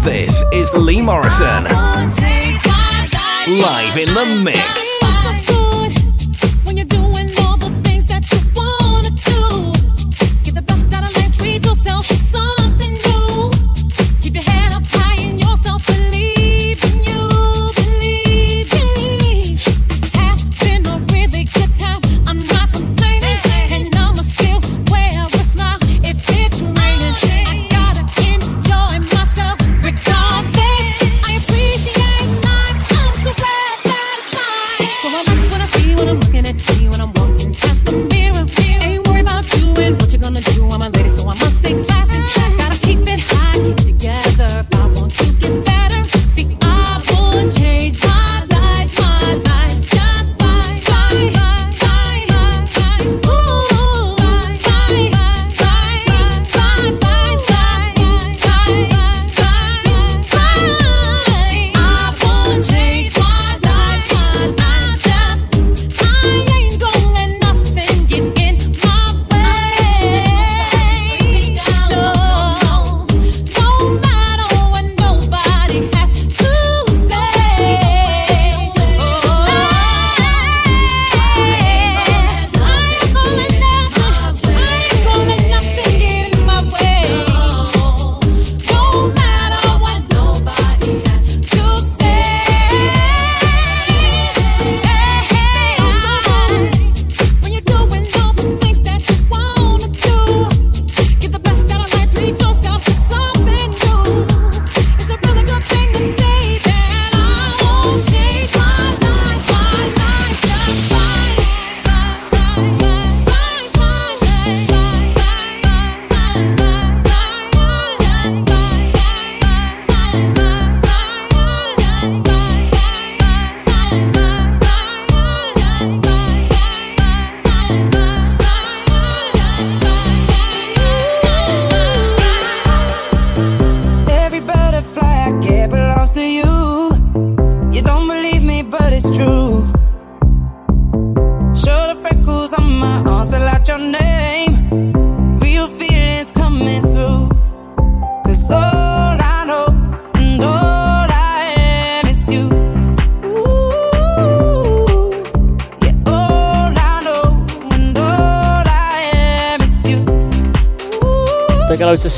This is Lee Morrison. Live in the mix.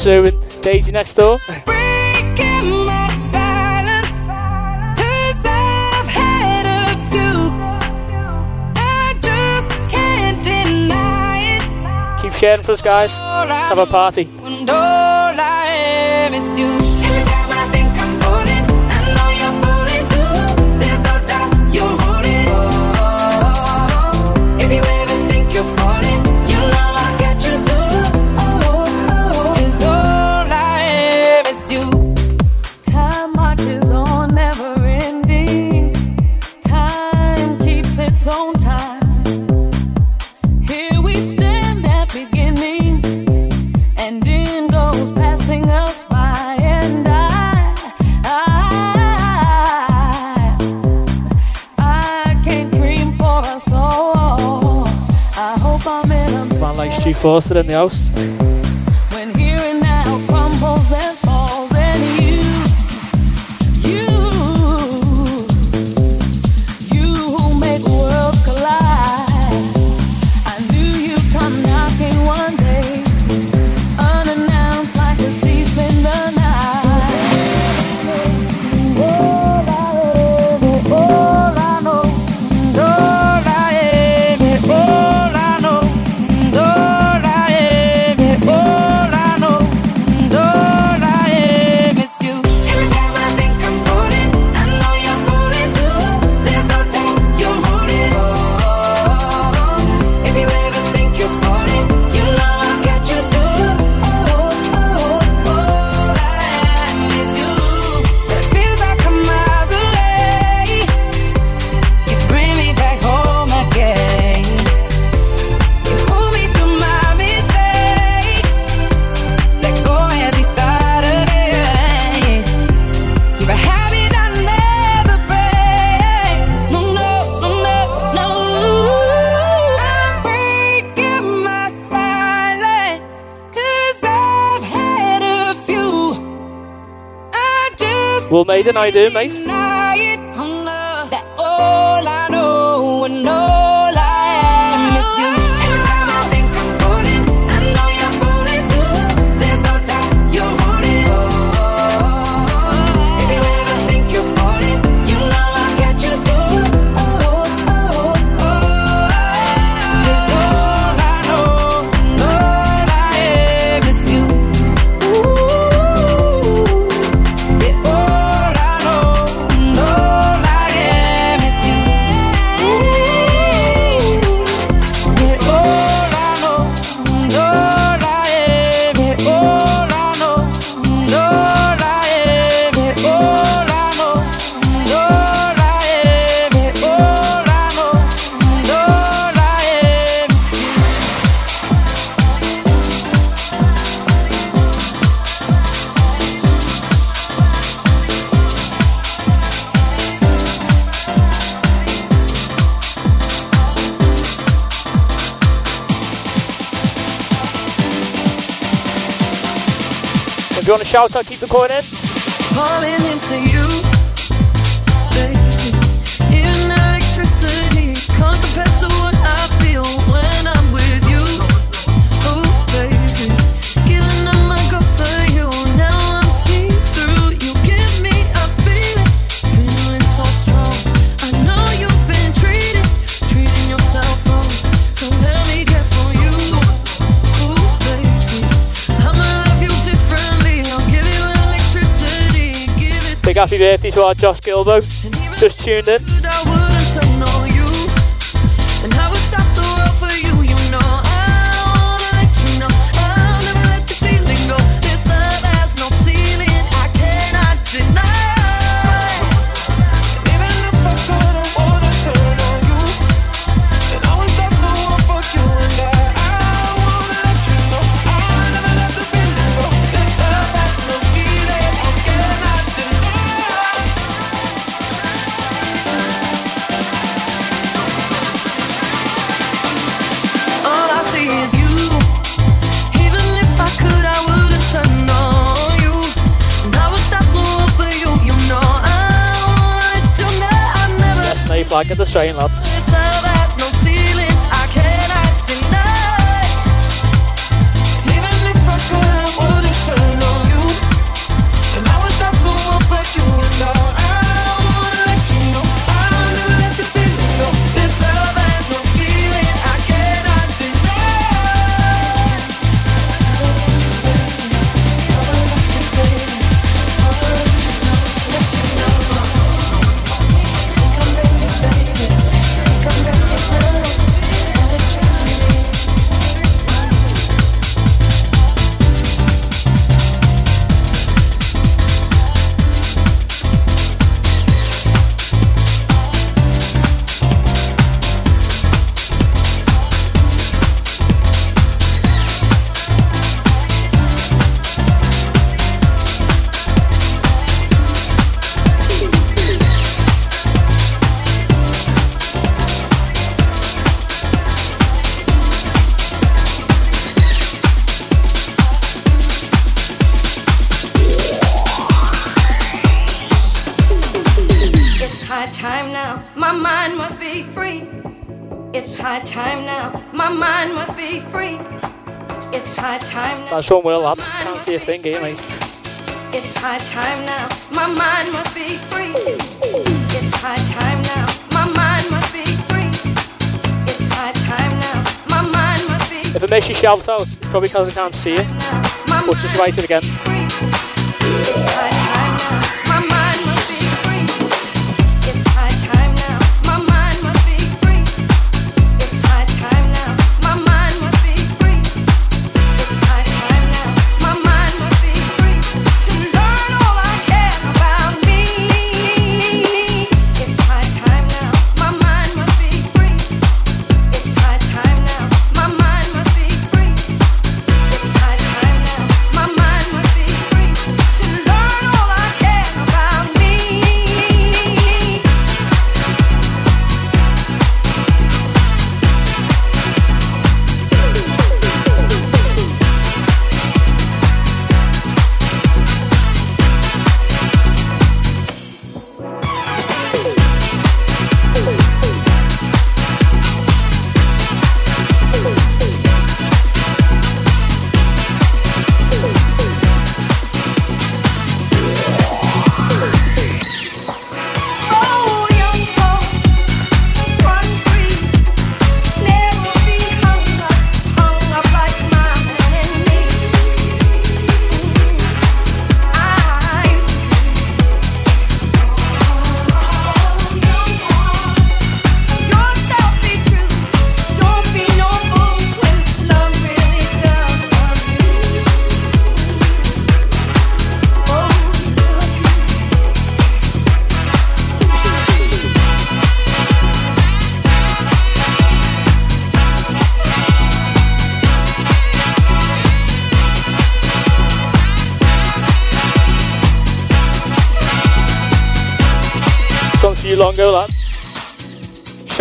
Sue and Daisy next door. Keep sharing for us, guys. Let's have a party. Forster in the Well, I do, mate. Out, keep the coin in. Happy birthday to our Josh Gilbo. Just tuned in. Back at the strain lab. Up. Can't see a thing here, mate. It's high time now. My mind must be free. It's high time now. My mind must be free. It's high time now. My mind must be. If it makes you shout out, it's probably because I can't see it. But just write it again.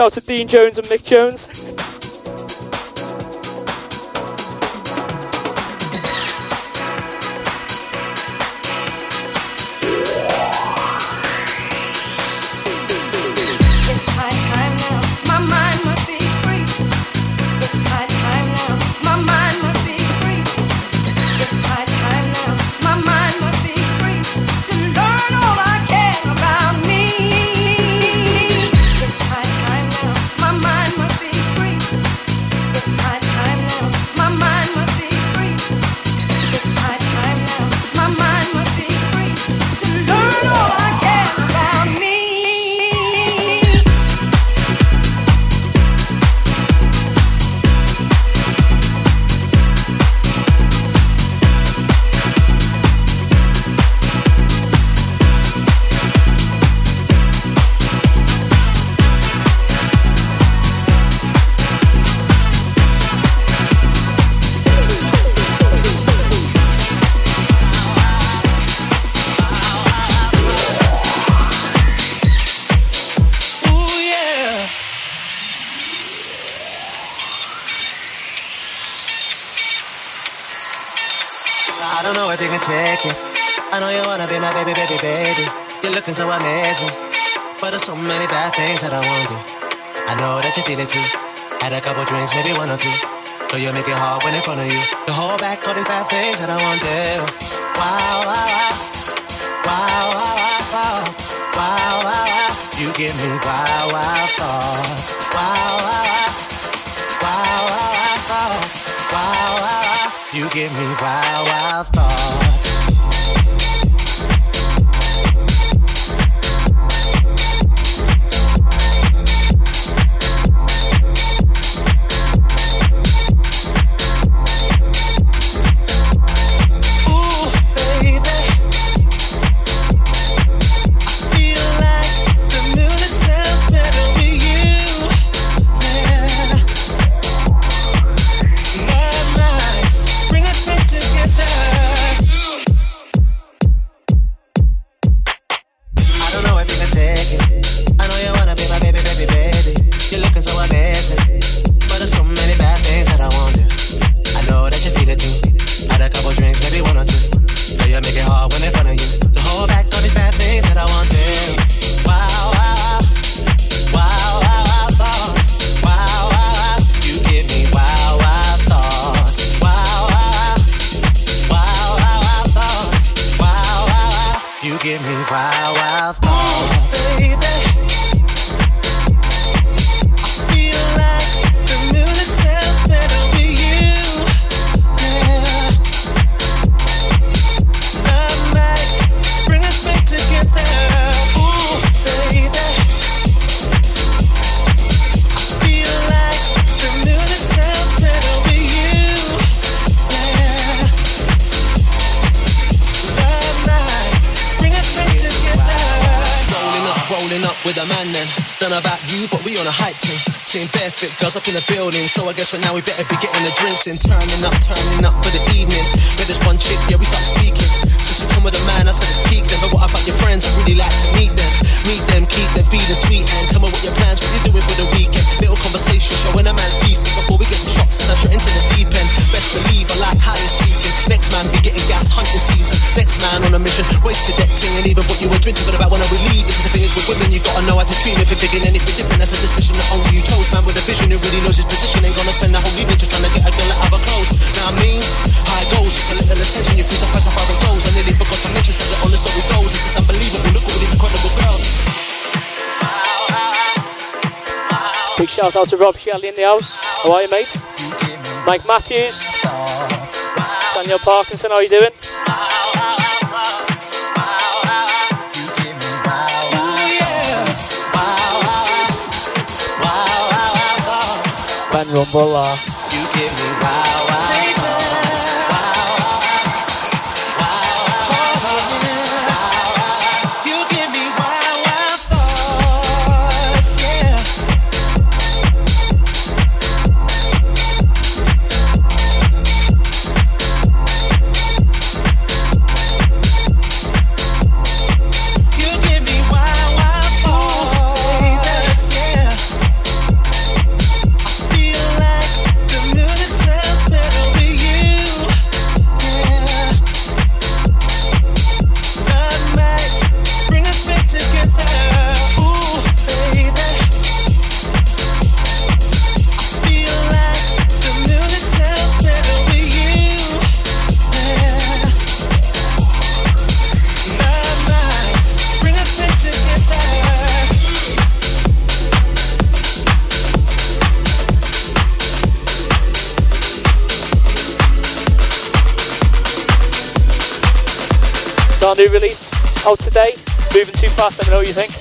out to Dean Jones and Mick Jones. drinks, maybe one or two. But you make it hard when in front of you. To hold back all these bad things that I want to. Wow, wow, wow. Wow, wow, wow, thoughts. Wow, wow, wow. You give me wow, wow, thoughts. Wow, wow, wow. Wow, wow, wow, thoughts. Wow, wow, wow. You give me wow, wow, thoughts. So now we better be getting the drinks and turning up, turning Shout out to Rob Shelley in the house. How are you, mate? Mike Matthews. Daniel Parkinson, how are you doing? Ben Rumble. new release out today. Moving too fast, let me know what you think.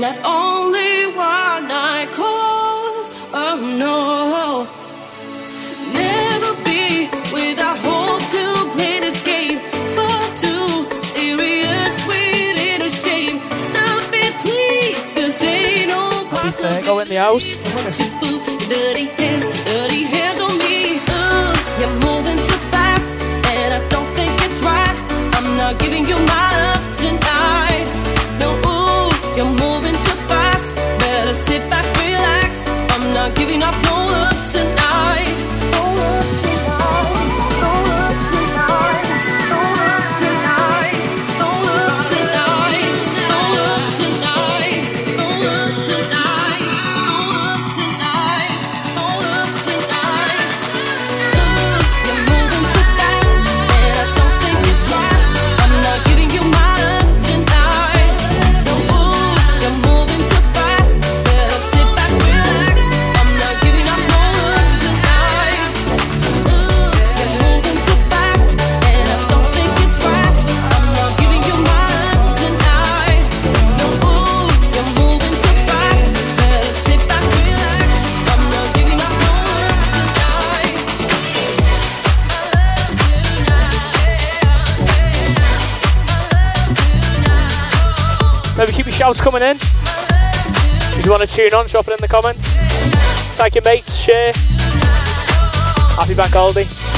not only one I cause. Oh no, never be without hope to plan escape. Far too serious, waiting in a shame Stop it, please, cause ain't no possible. in the house. Dirty hands, dirty hands on me. Uh, you're moving too fast, and I don't think it's right. I'm not giving you my love tonight. giving up no love. coming in. If you want to tune on, drop it in the comments. Take your mates, share. Happy back holiday.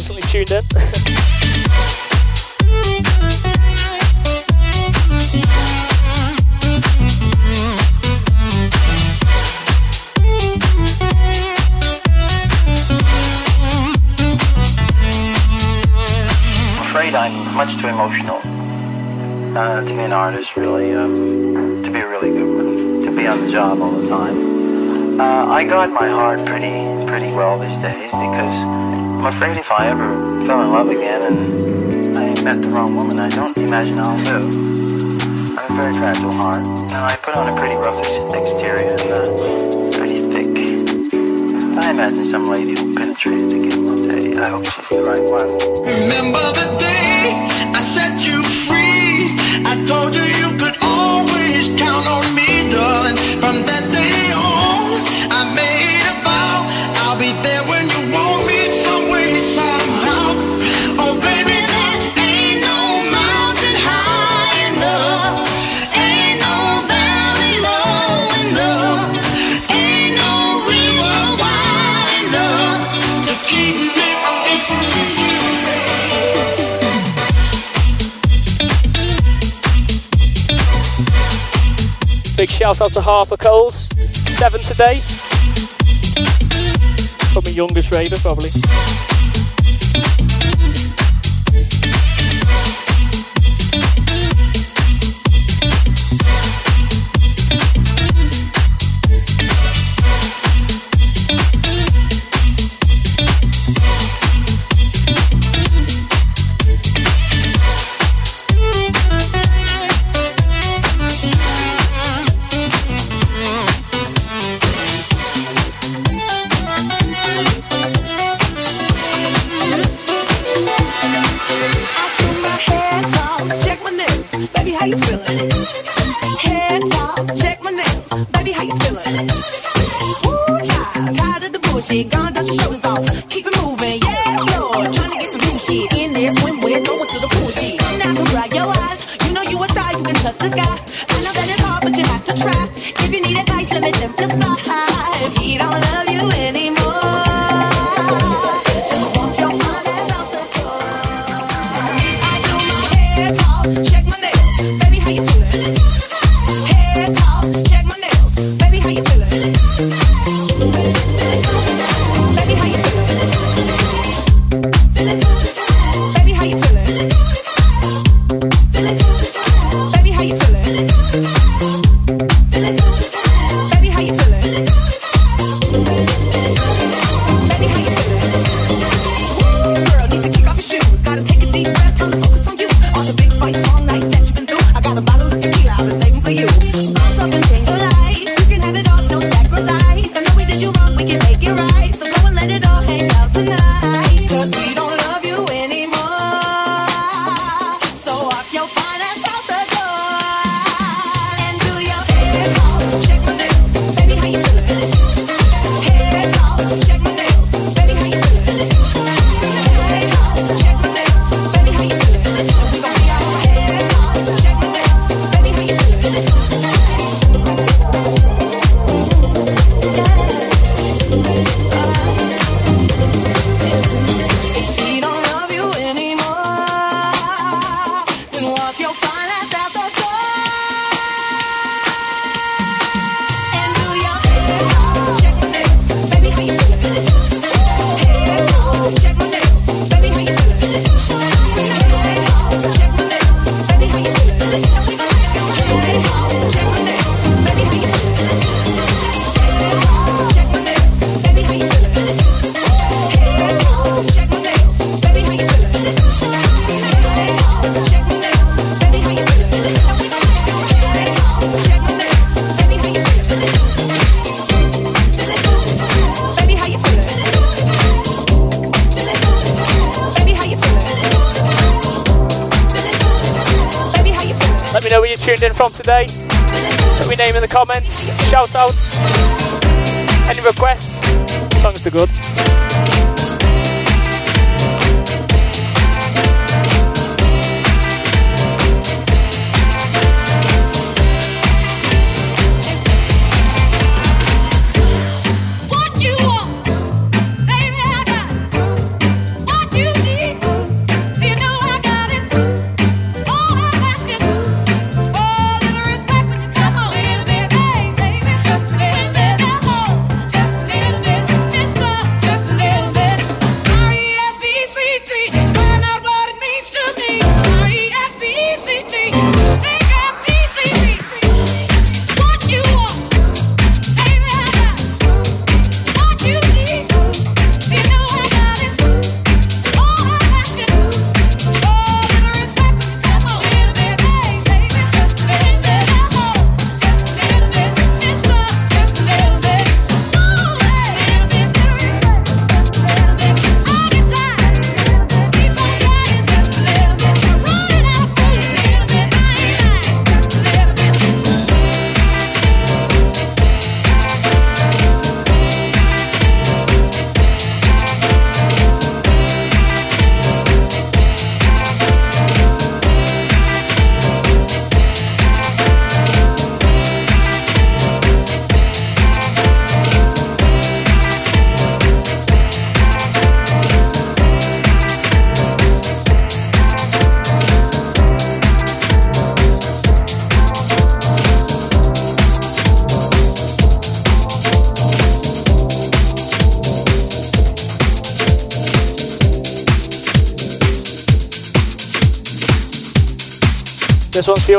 constantly tuned in. I'm much too emotional uh, to be an artist, really, um, to be a really good one, to be on the job all the time. Uh, I guard my heart pretty, pretty well these days because I'm afraid if I ever fell in love again and I met the wrong woman, I don't imagine I'll do. I'm a very fragile heart, and I put on a pretty rough exterior and uh, pretty thick. I imagine some lady who penetrated again one day. I hope she's the right one. Remember the day I set you free. I told you you could always count on. Out to Harper Coles, seven today. Probably youngest raver, probably.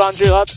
Andrew, lad.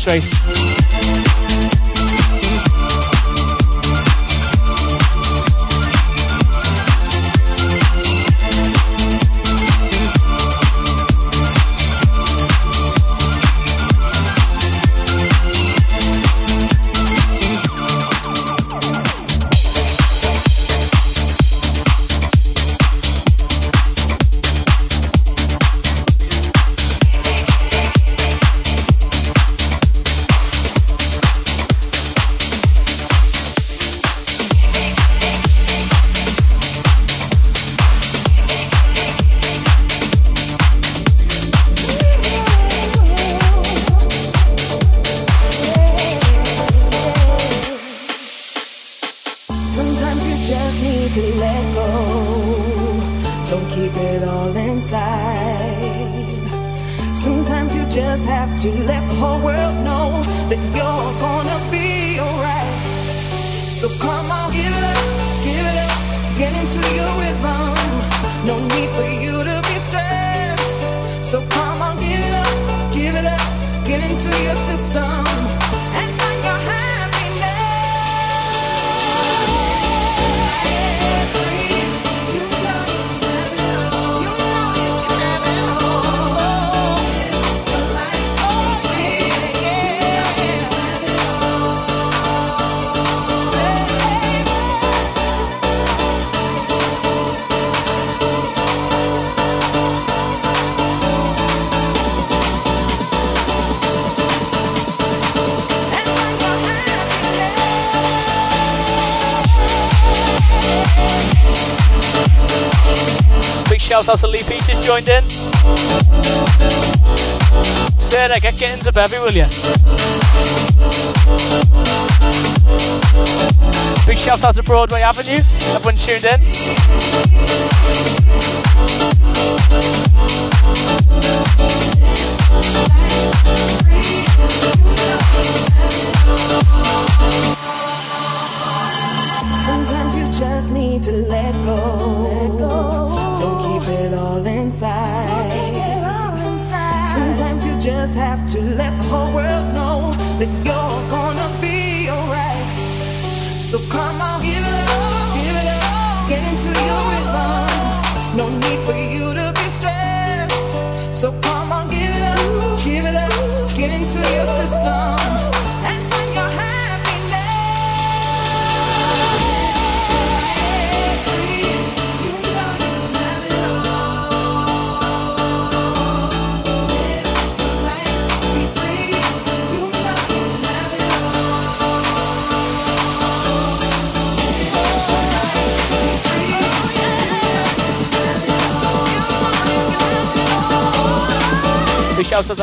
This race. Bevy, will you? Big shout out to Broadway Avenue. Everyone tuned in.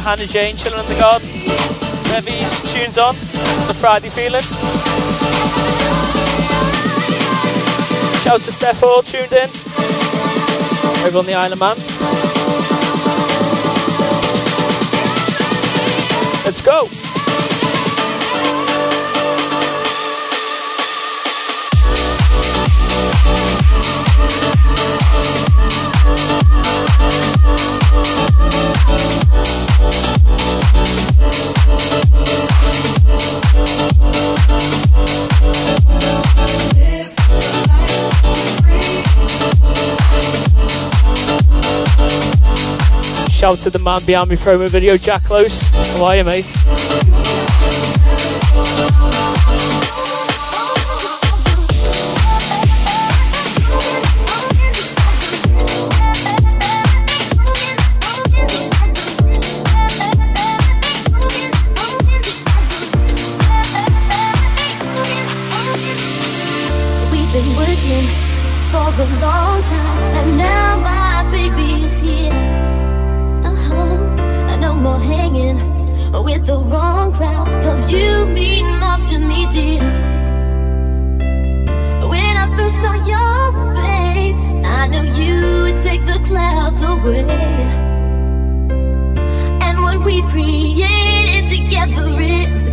Hannah Jane chilling in the garden. Revy's tunes on. The Friday feeling. Shout to Steph Hall tuned in. Over on the Isle of Man. Let's go. Shout to the man behind me from promo video, Jack Close. How are you, mate? Been working for a long time, and now my baby is here. More hanging with the wrong crowd, cause you mean more to me, dear. When I first saw your face, I knew you would take the clouds away. And what we've created together is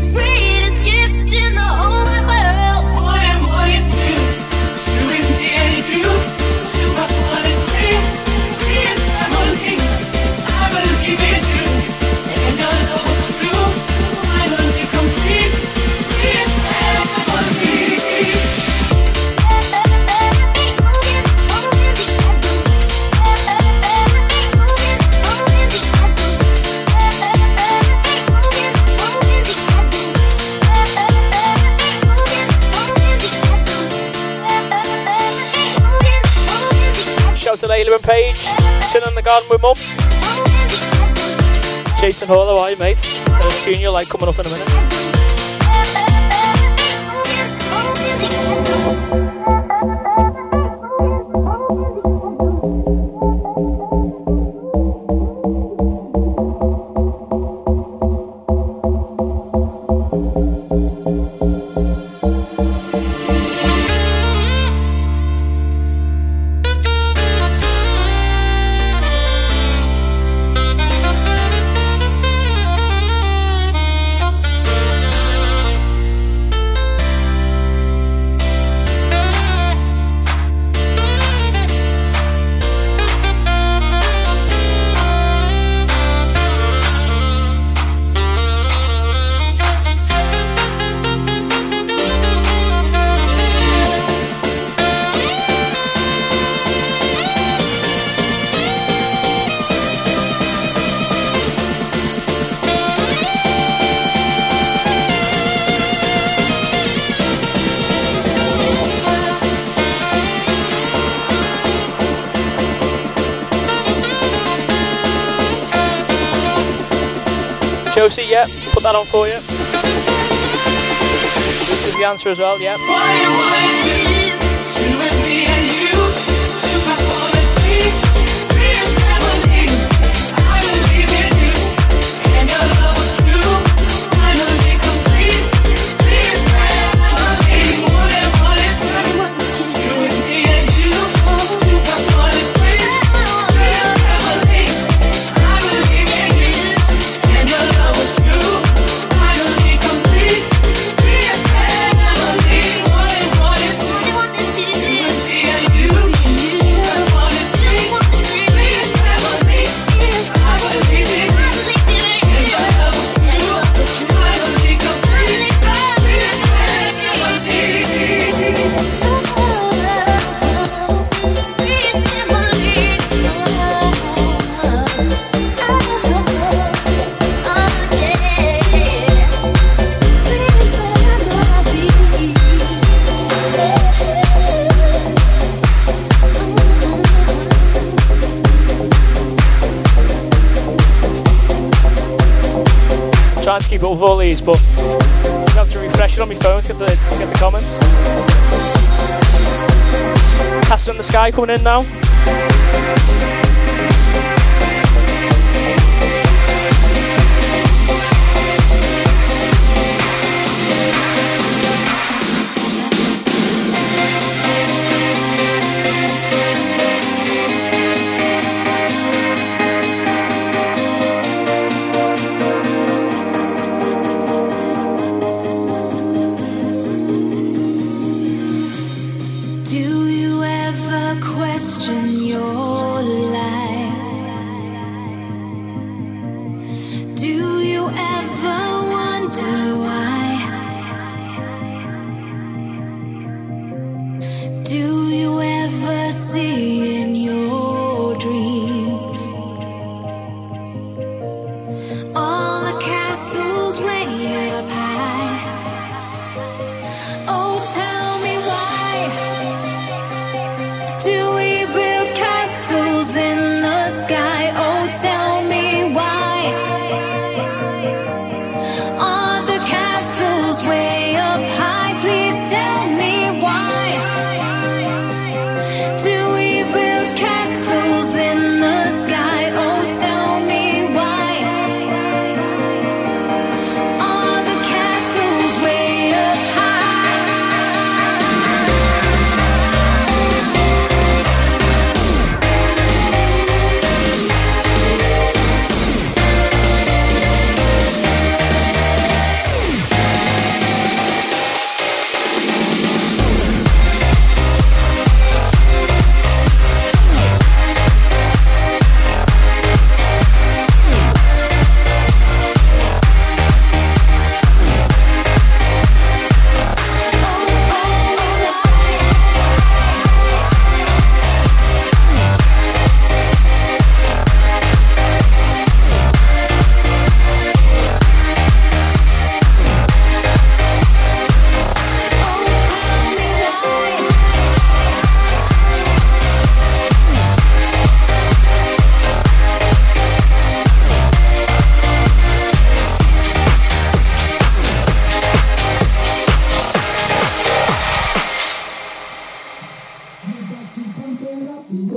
page. Still in the garden with Mum. Jason Hall, how are you, mate? And a junior light coming up in a minute. dancer as well, yeah. tune in now.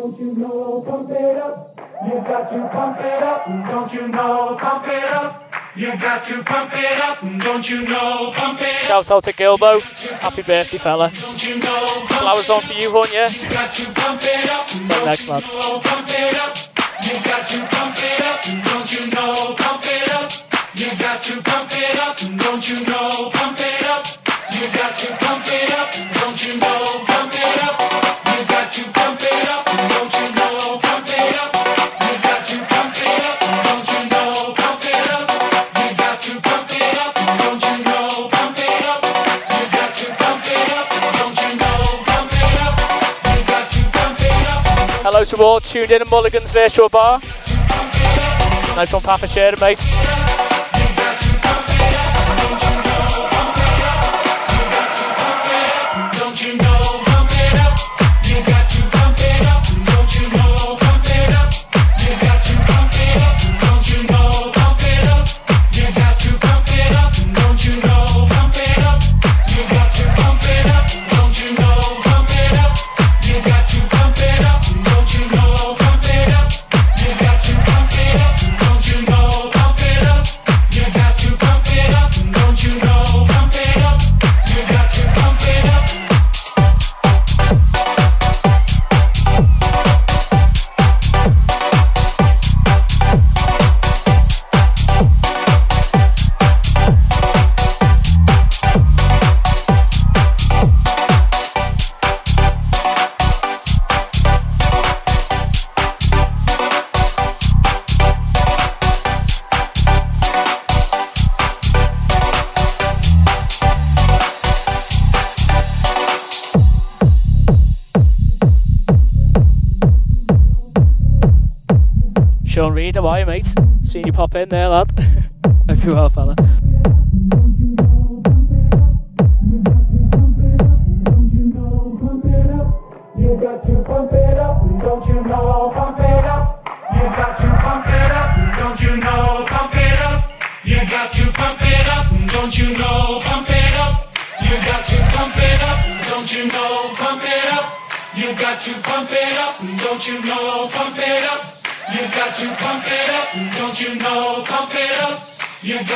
Don't you know, pump it up. You got to pump it up. Don't you know, pump it up. You got to pump it up. Don't you know, pump it up. Shout out to Gilbo. Happy birthday, fella. Don't you know, pump Flowers on for you, hon, yeah? You got to pump it up. Till next, lad. know, pump it up. You got to pump it up. Don't you know, pump it up. You got to pump it up. Don't you know, pump it up. You got to pump it up. Don't you know, pump it up. All tuned in at Mulligan's Virtual Bar. Nice one, Papa sharing, mate. Reed, how mate? Seeing you pop in there, lad. Hope you're well, fella.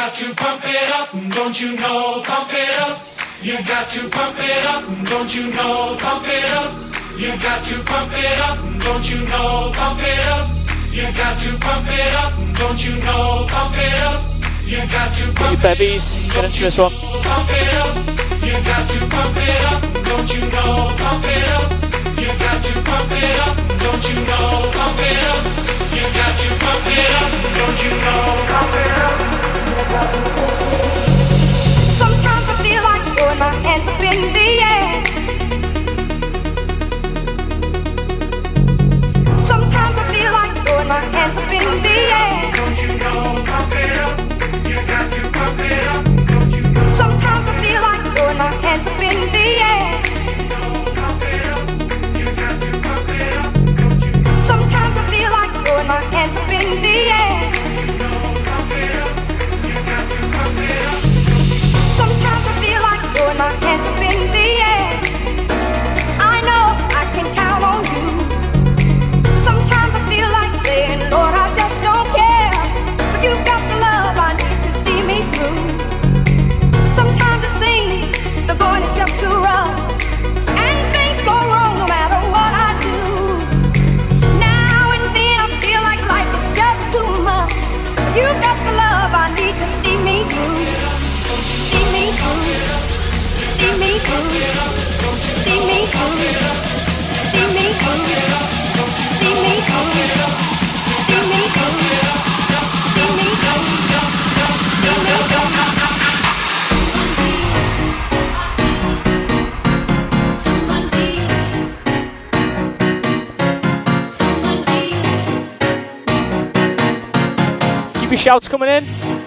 Got to pump it up, don't you know? Pump it up. You got to pump it up, don't you know? Pump it up. You got to pump it up, don't you know? Pump it up. You got to pump it up, don't you know? Pump it up. You got to pump it bebies, get into this one. pump it up. You got to pump it up, don't you know? Pump it up. You got to pump it up, don't you know? Pump it up. You got to pump it up, don't you know? Pump it up. Sometimes I feel like throwing my hands up in the air. Like my hands up in the air. I know I can count on you. Sometimes I feel like saying, Lord, I just don't care. But you've got the love I need to see me through. Sometimes it seems the going is just too rough. And things go wrong no matter what I do. Now and then I feel like life is just too much. You've got the love I need to see me through. See me through. Shouts coming in.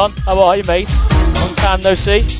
John, how are you, mate? Long time no see.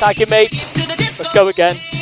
Tag mates. Let's go again.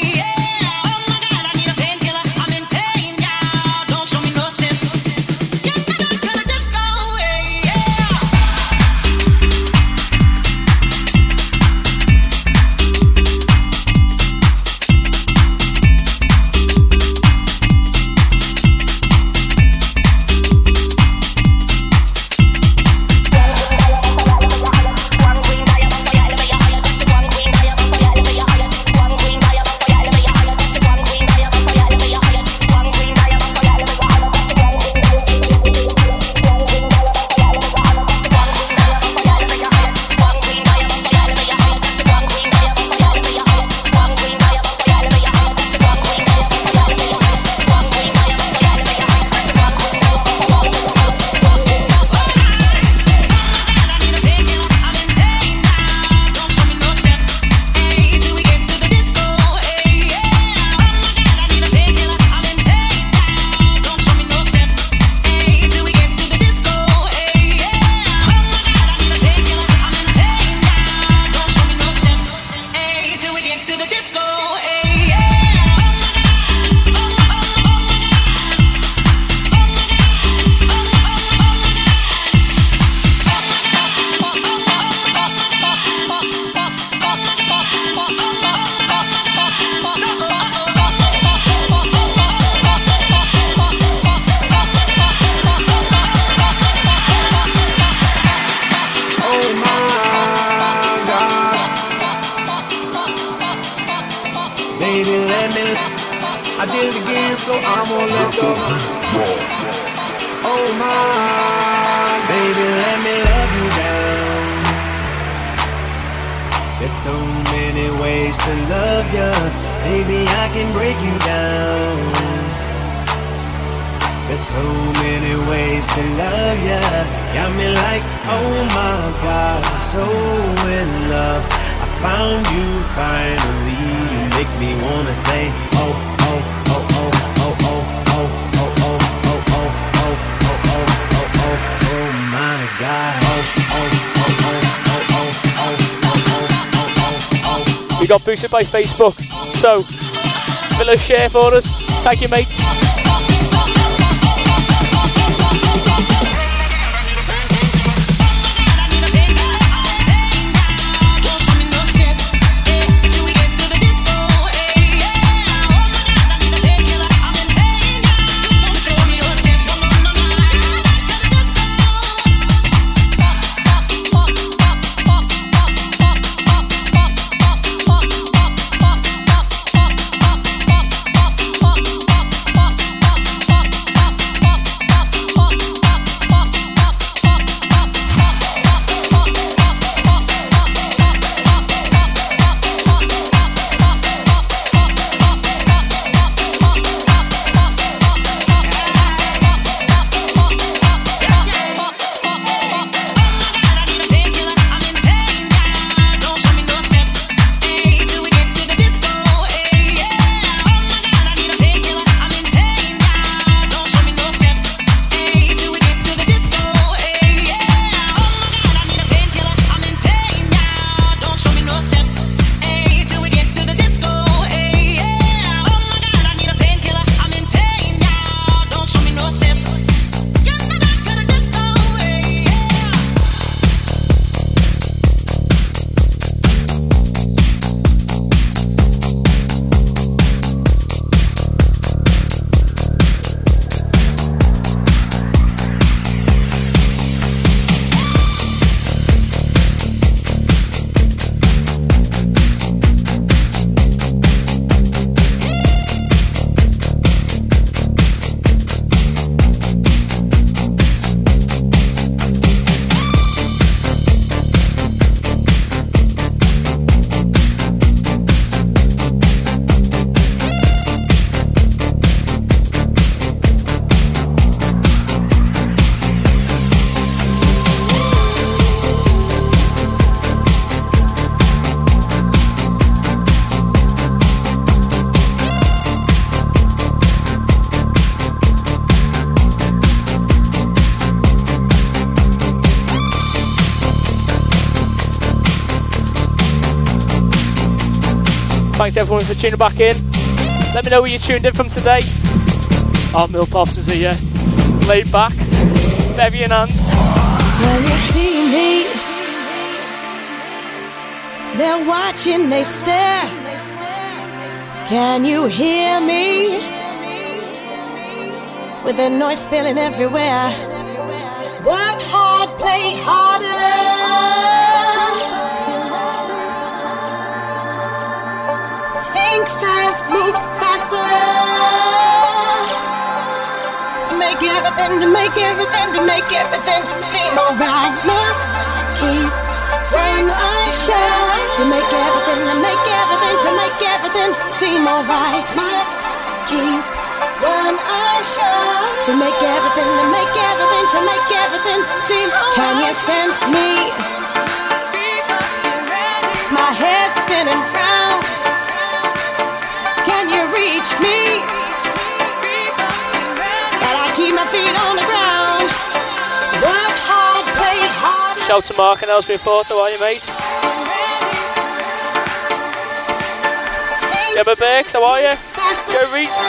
Facebook, so a share for us. Tag your mates. Tuning back in. Let me know where you tuned in from today. Our Mill Pops is here, laid back, bevy in hand. Can you see me? They're watching, they stare. Can you hear me? With the noise spilling everywhere. Work hard, play harder. Move faster. To make everything, to make everything, to make everything seem alright. Must keep one eye shut. To make everything, to make everything, to make everything seem alright. Must keep one eye shut. To make everything, to make everything, to make everything seem alright. Can you sense me? My head's spinning round. Reach me? Gotta keep my feet on the ground. Work hard, play hard. Shout to Mark and Ellsbury Porter, how are you, mate? Gemma Burks, how are you? Joe Reese,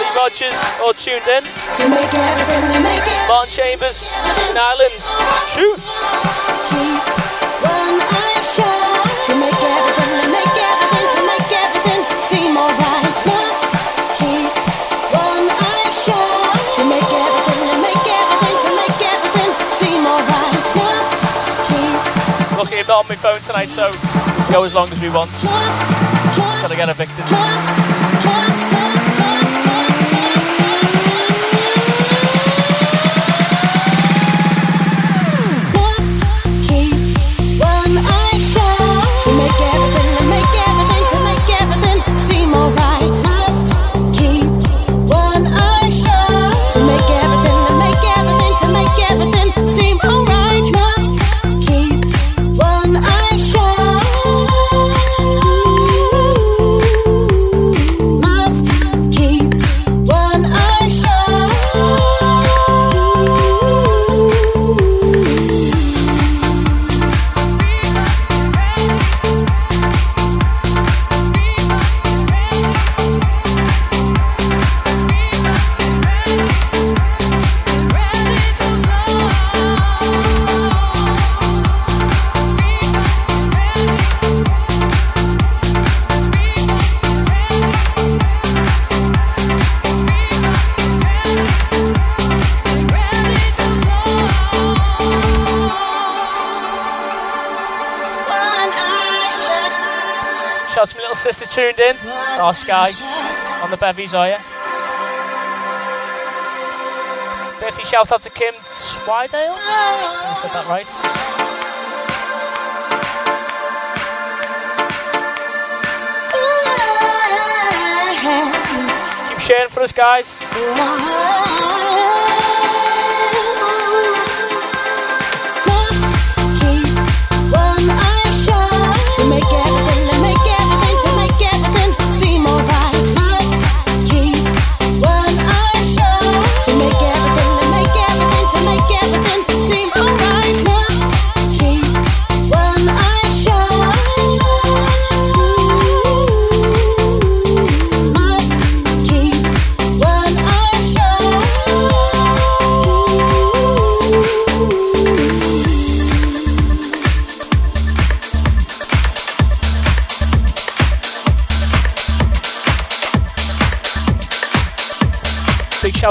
Lee Rogers, all tuned in. To make everything, to make it. Martin Chambers, in Ireland. True. Not on my phone tonight, so go as long as we want. Until I get evicted. tuned in our oh, Sky on the Bevies, are you? Birthday shout out to Kim Twidale. I said that right. sharing for us, guys.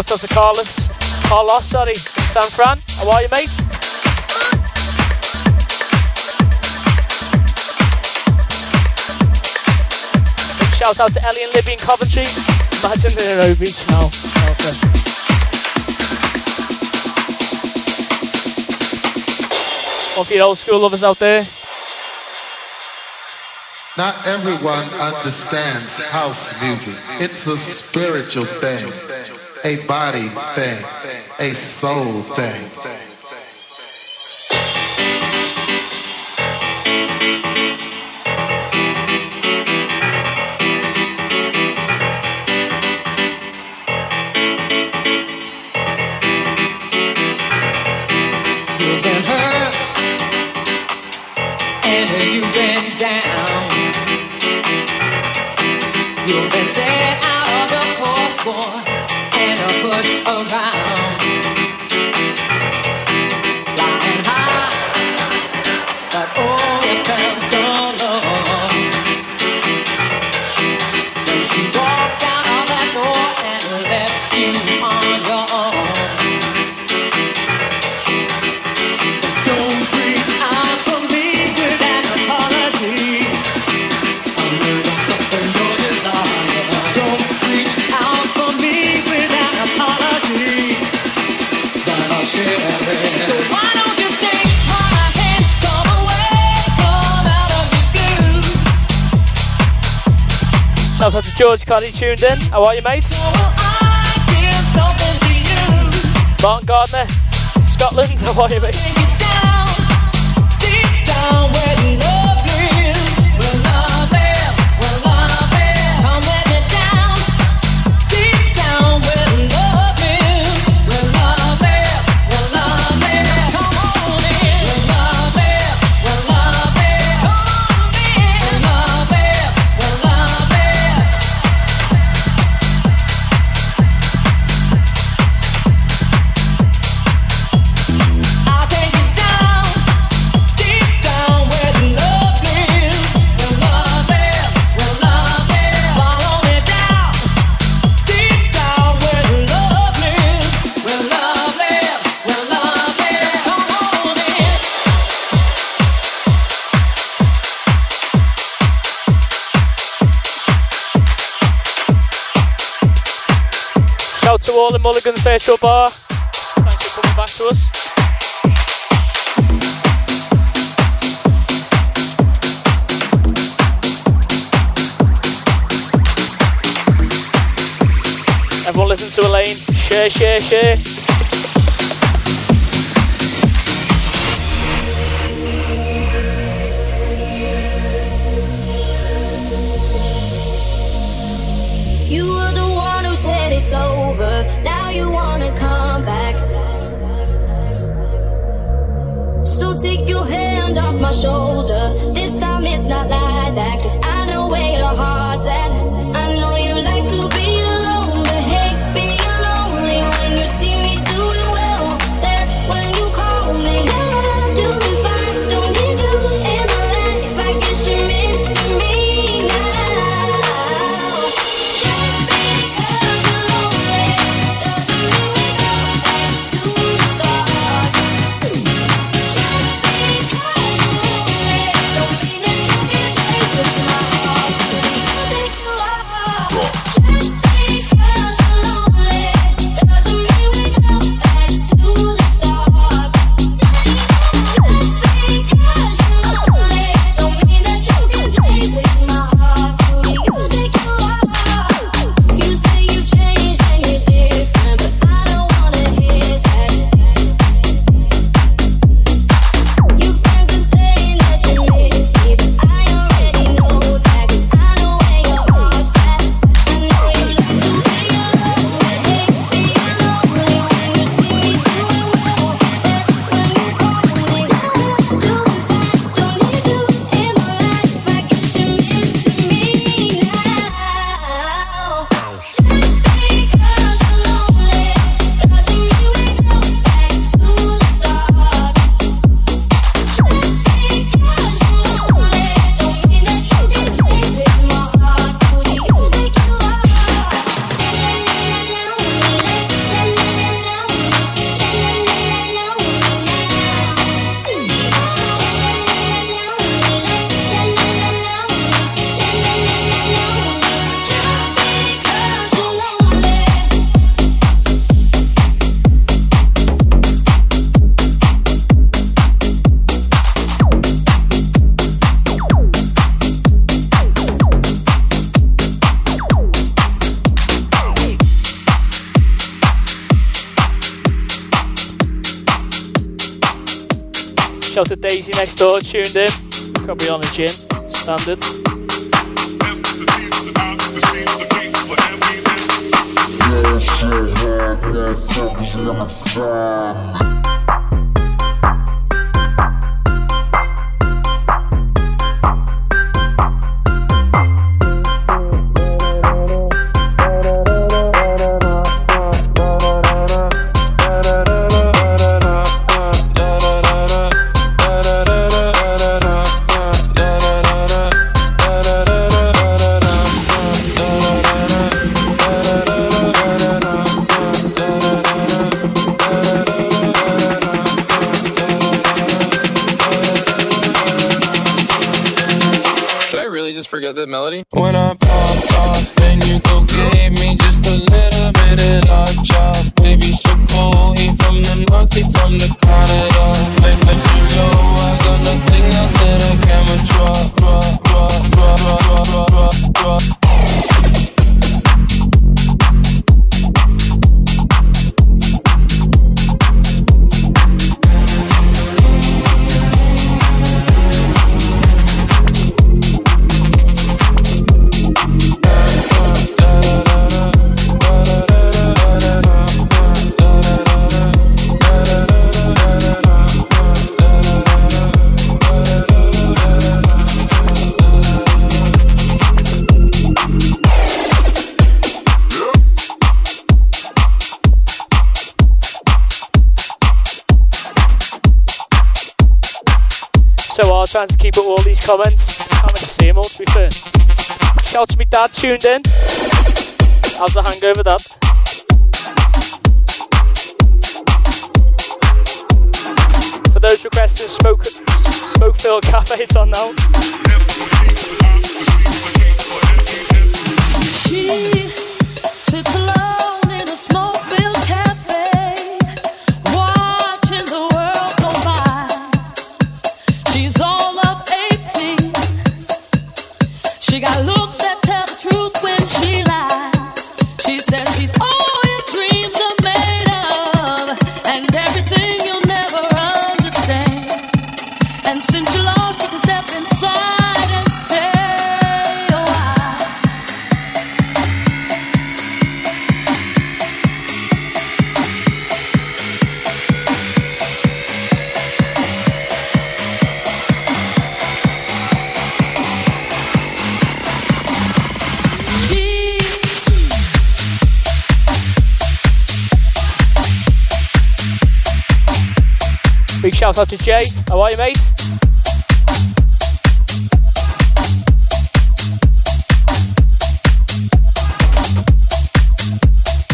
Shout out to Carlos. Carlos, sorry. San Fran, how are you, mate? Big shout out to Ellie and Libby in Coventry. Imagine the Nairobi. Now, oh, All your old school lovers out there. Not everyone understands house music. It's a spiritual thing a body thing, a soul thing. Shouts out to George Cardi tuned in. How are you, mate? Mark Gardner, Scotland. How are you, mate? All the Mulligan facial ah. Bar. Thanks for coming back to us. Everyone listen to Elaine. Share, share, share. off my shoulder. This time it's not like that, cause I and that. For those requesting smoke, smoke filled cafes on now. She sits alone in a smoke filled cafe, watching the world go by. She's all up 18. She got looks. South Hodges J. How are you, mate?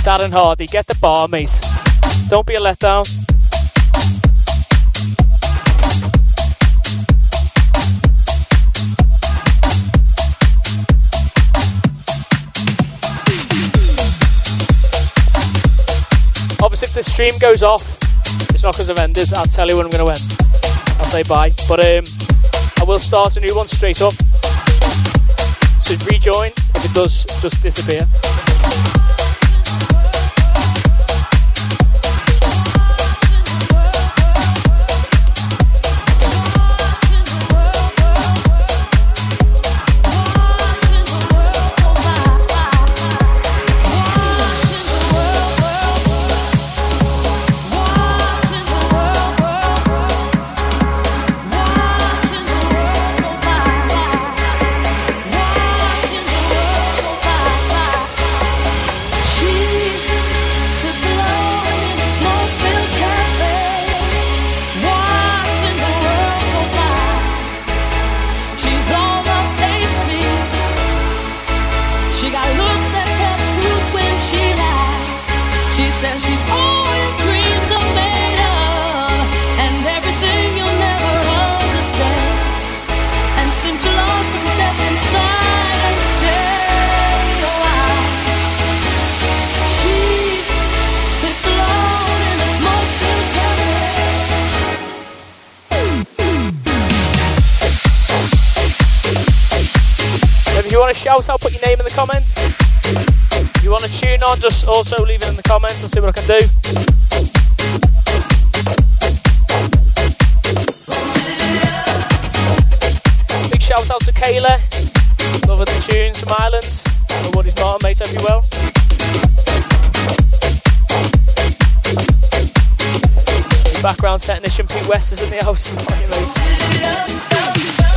Darren Hardy, get the bar, mate. Don't be a letdown. Obviously, if the stream goes off, it's not because I've ended. I'll tell you when I'm going to end. I'll say bye. But um, I will start a new one straight up. So rejoin if it does just disappear. out, I'll put your name in the comments. If you want to tune on, just also leave it in the comments. and see what I can do. Big shout out to Kayla. Loving the tunes from Ireland. What is Martin, mate? Hope you well. Background technician Pete West is in the house.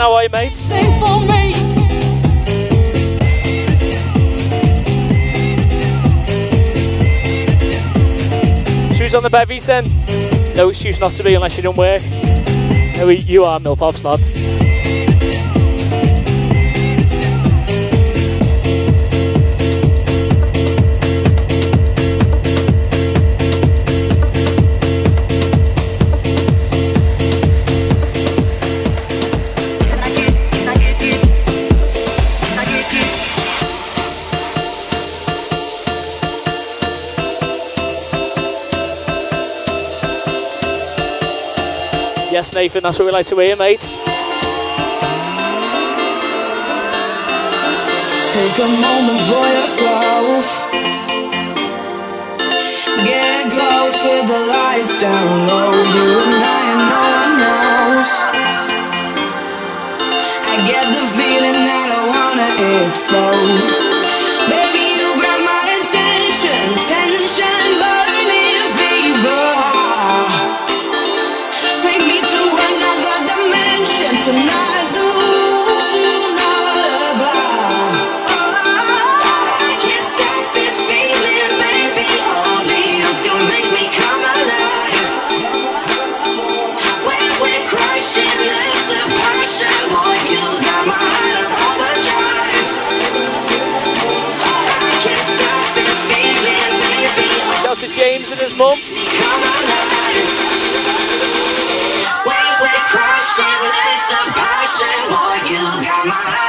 Tyson tuned in. How are you, mate? Shoes on the bevies then. No excuse not to be unless you don't work. No, you are Millpops lad. Nathan. That's what we like to hear, mate. Take a moment for yourself. Get close with the lights down low. You and I and no one. I get the feeling that I wanna explode. Boy, what you got my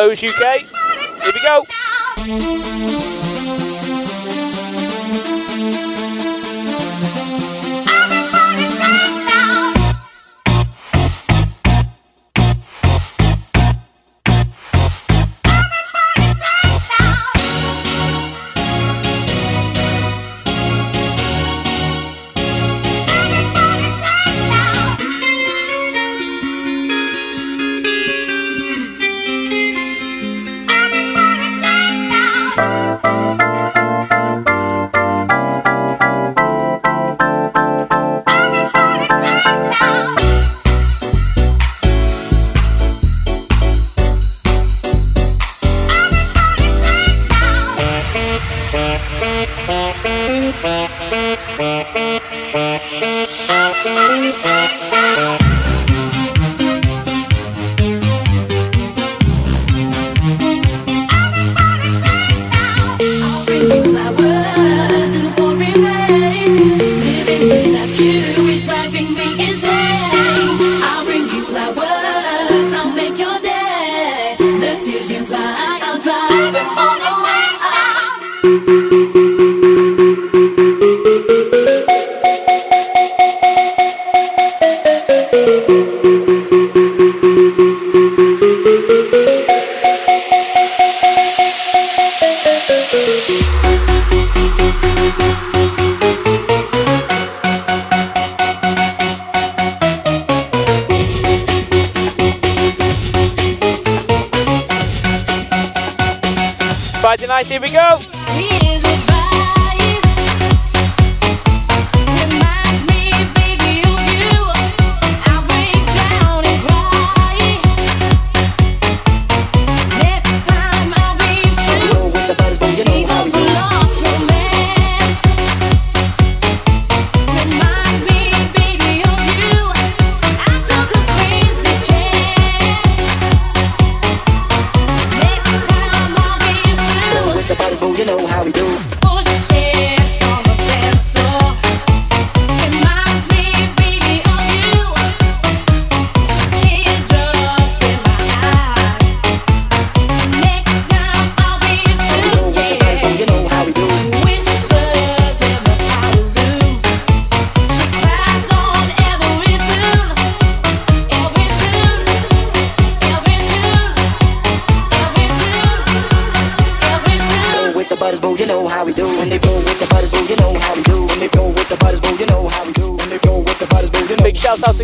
Moe's UK. Here we go.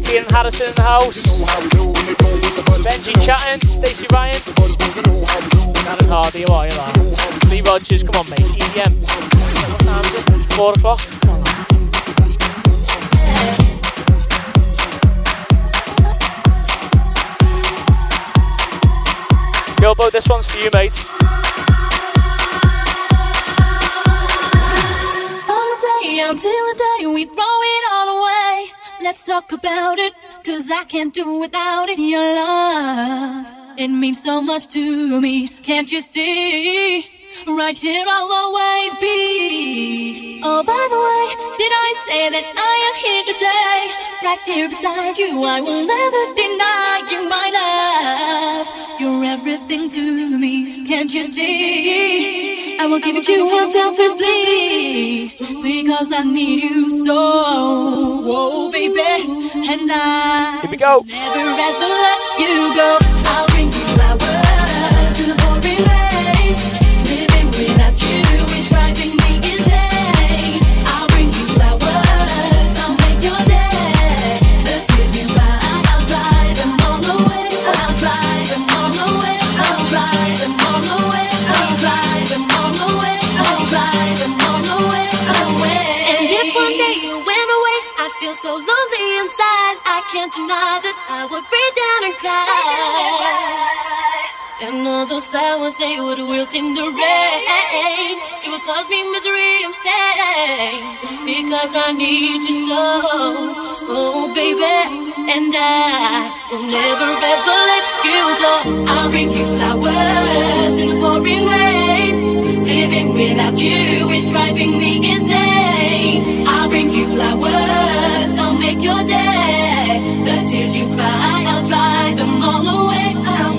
Kieran Harrison in the house. Benji chatting, Stacey Ryan. Aaron Hardy, oh, how are you there? Lee Rogers, come on mate, EDM. What time is it? Four o'clock? Come on. Gilbo, this one's for you, mate. Until the day we throw it. Let's talk about it, cause I can't do without it. Your love, it means so much to me. Can't you see? Right here I'll always be. Oh, by the way, did I say that I am here to stay? Right here beside you, I will never deny you my love. You're everything to me, can't you see? I will give it to you unselfishly because I need you so, oh baby, and I Here we go. never ever let you go. I'll bring you flowers Can't that I would break down and cry. And all those flowers, they would wilt in the rain. It would cause me misery and pain. Because I need you so, oh baby. And I will never ever let you go. I'll bring you flowers in the pouring rain. Living without you is driving me insane. I'll bring you flowers, I'll make your day. Tears you cry, I'll dry them all away. I'll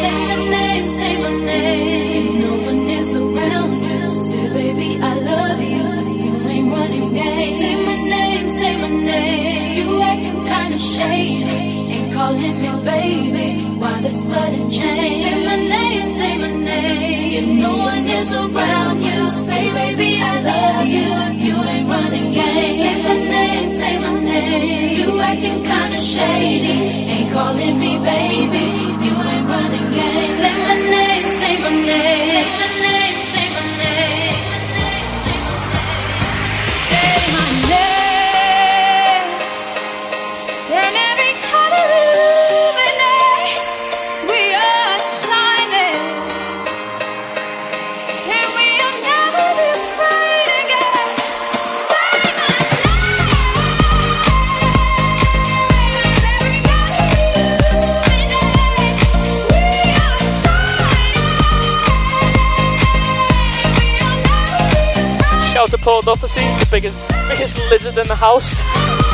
say my name, say my name. No one is around you. Say, baby, I love you. You ain't running game. Say my name, say my name. You acting kinda shady. Ain't calling me baby. Why the sudden change? Say my name, say my name. If no one is around you, say, baby, I love you. You ain't running game. Say my name, You acting kinda shady. Ain't calling me baby. You ain't running game. Say my name, say my name. Say my name, Shout to the biggest biggest lizard in the house.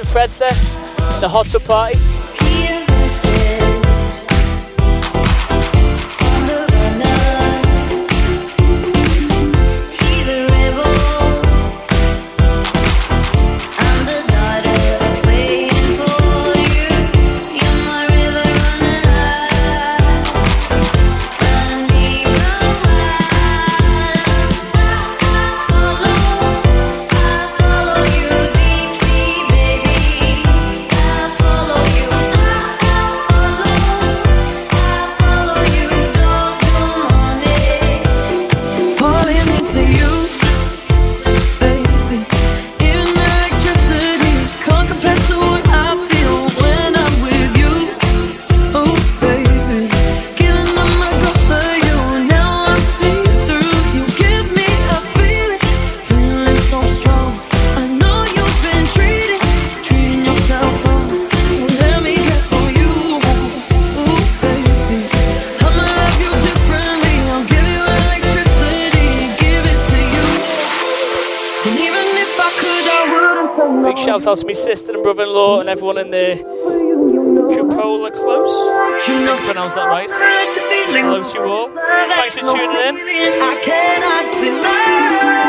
And Fredster. The hot tub party. And brother in law and everyone in the Cupola Close. I think I pronounced that right. Hello to you all. Thanks for tuning in. I cannot deny.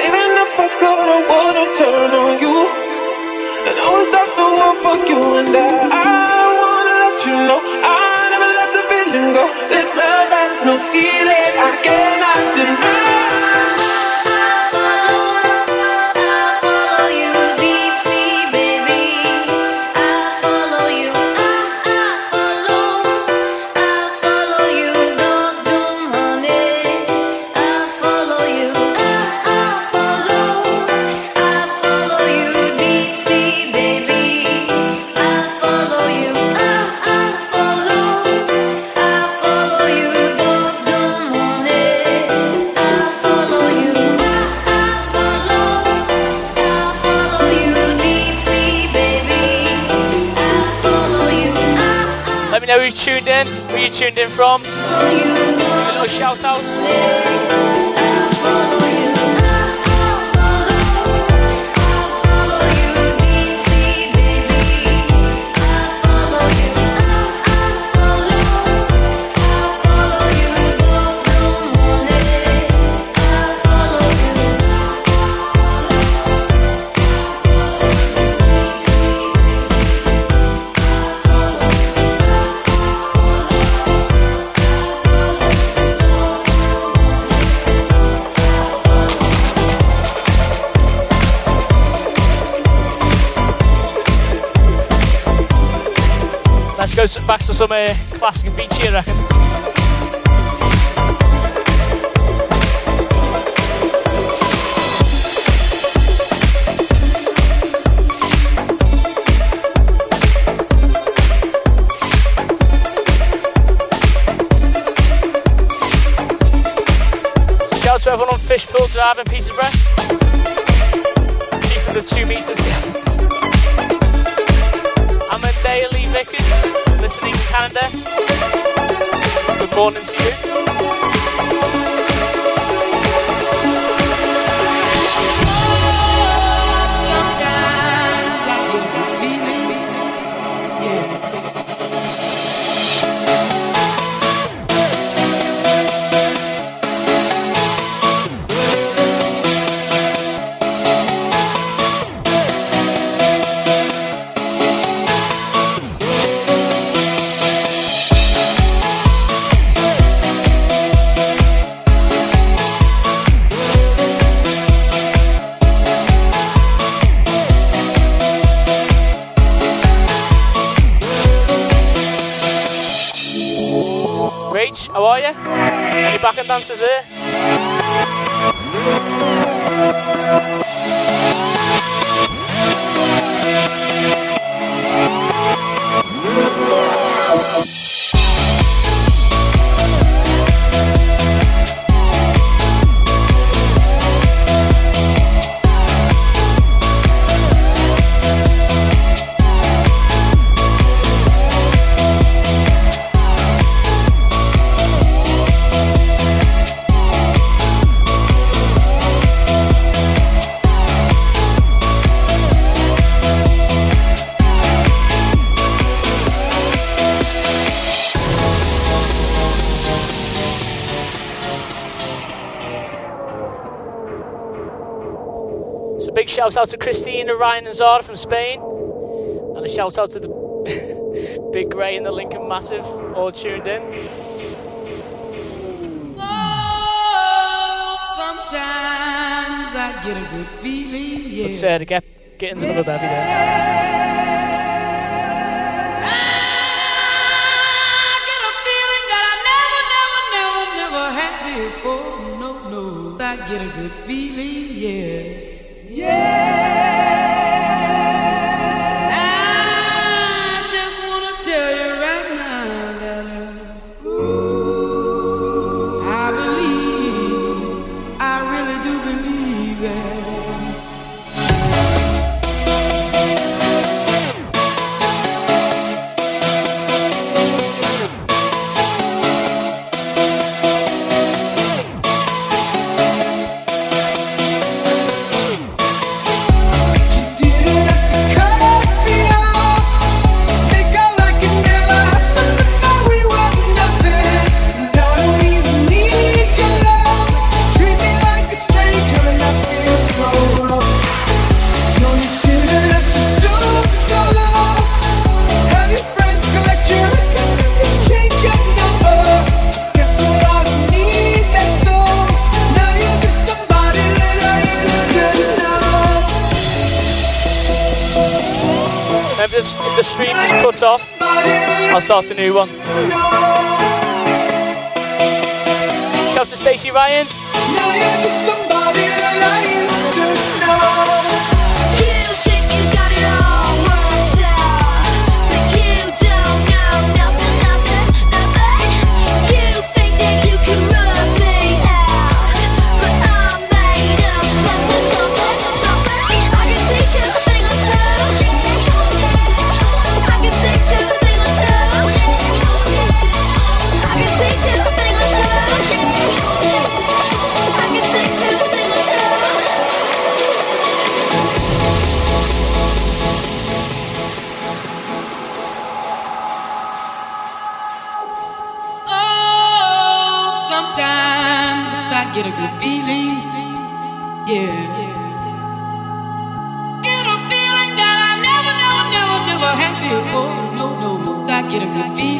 Even if I could, I wanna turn on you. And I was not the for you, and I, I wanna let you know I never let the feeling go. This love has no ceiling, I cannot deny. You tuned in from. A little shout out. Go back to some uh, classic Avicii, I reckon. Morning to you. 此时 out to Christina, Ryan and Zara from Spain. And a shout out to the Big Grey and the Lincoln Massive all tuned in. Sometimes I get a good feeling, yeah. Let's uh, get, get into another bevy there. Never, never had before, no, no. I get a good feeling, a new one. Get a good feeling.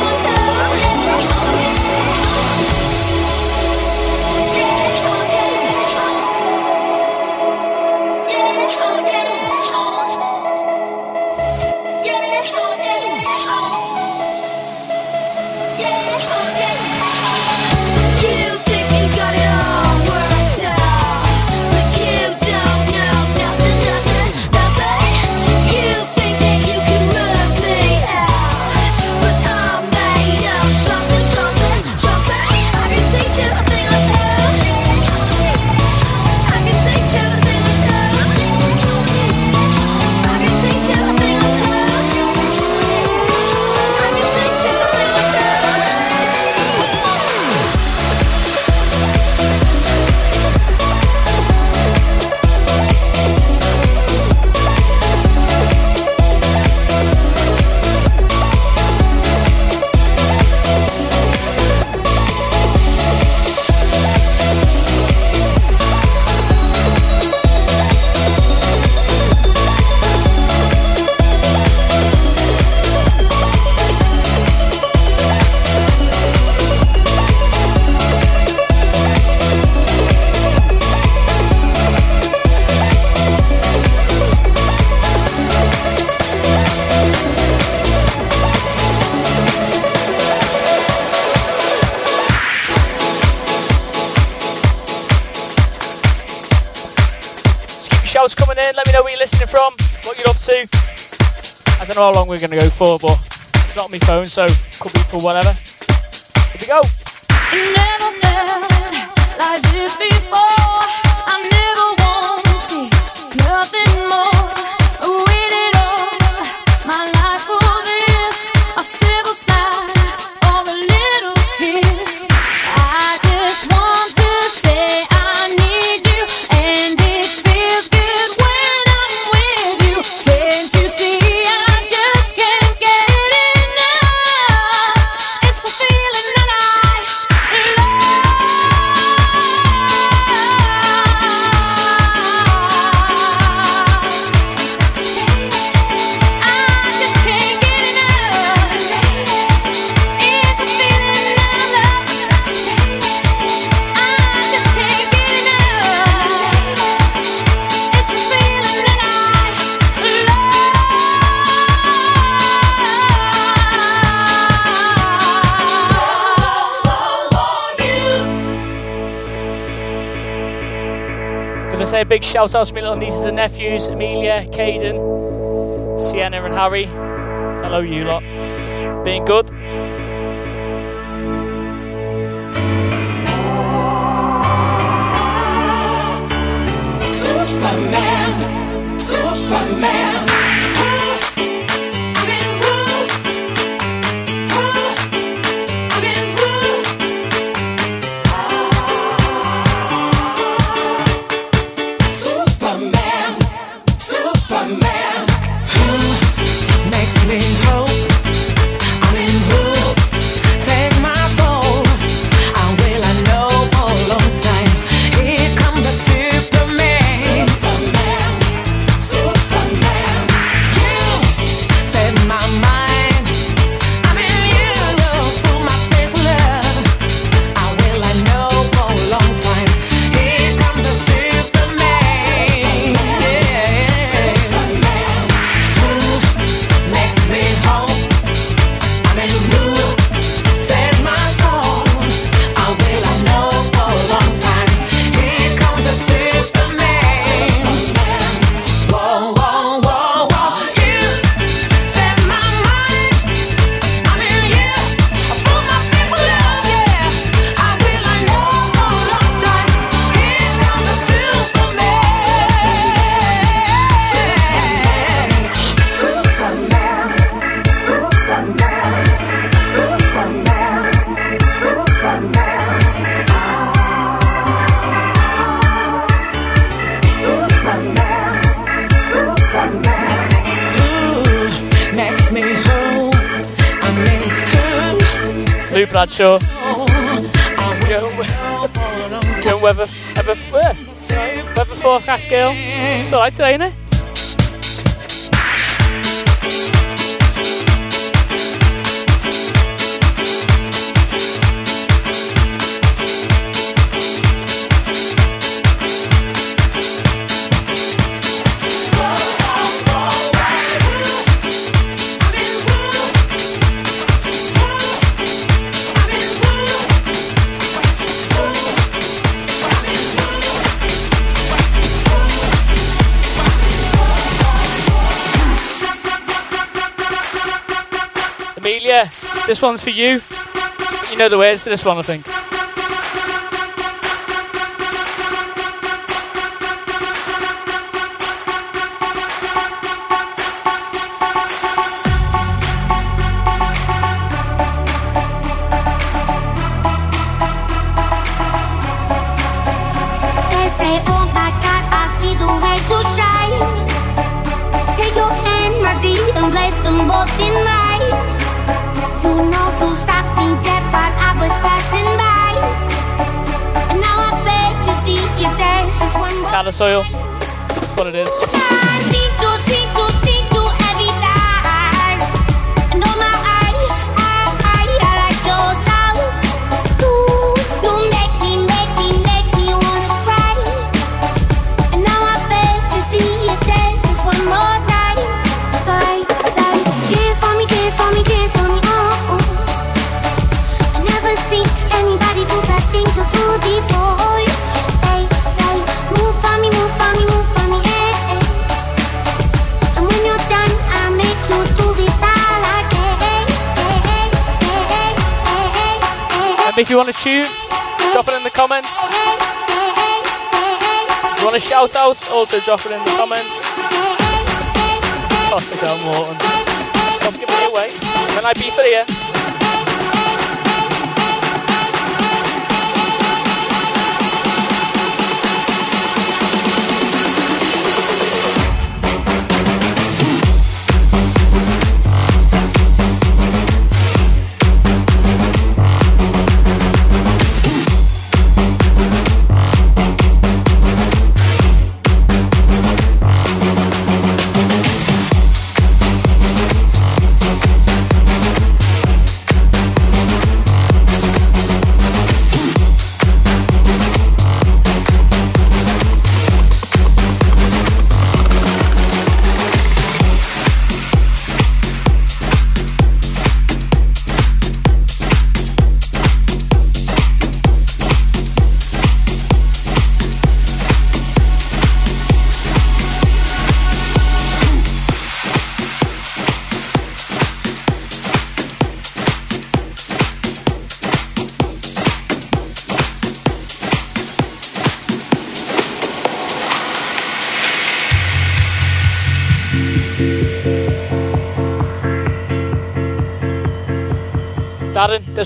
how long we're going to go for, but it's not my phone, so could be for whatever. shout out to my little nieces and nephews, Amelia, Caden, Sienna, and Harry. Hello, you lot. Being good. Superman. One's for you. You know the words to this one, I think. More soil. That's what it is. If you want to tune, drop it in the comments. If you want a shout out, also drop it in the comments. Classic Al Morton. Stop giving it away. When I be for you.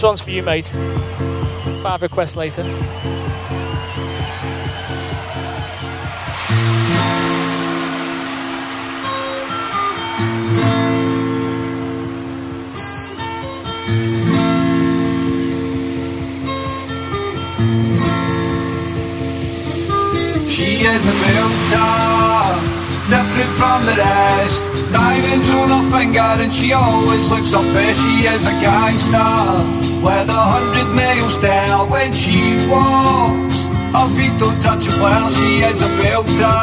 One's for you, mate. Five requests later. She is a filter, different from the rest. Diamonds on her finger and she always looks up best. She is a gangster with a hundred mile style when she walks. Her feet don't touch a floor. She is a filter.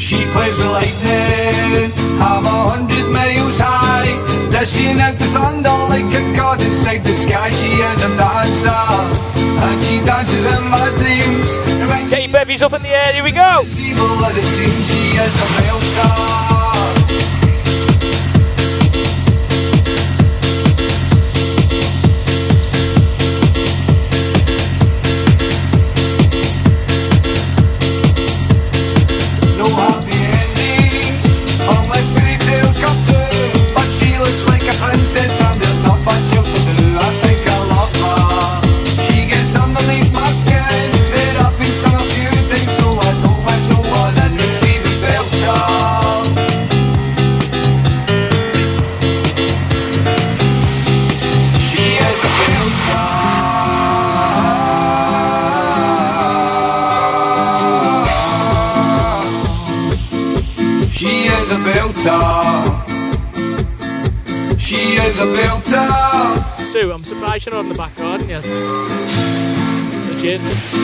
She plays the lightning, I'm a hundred miles high. Dishing out the thunder like a god inside the sky. She is a dancer, and she dances in my dreams. Your bevies up in the air, here we go. pressure on the back on, yes. Legit.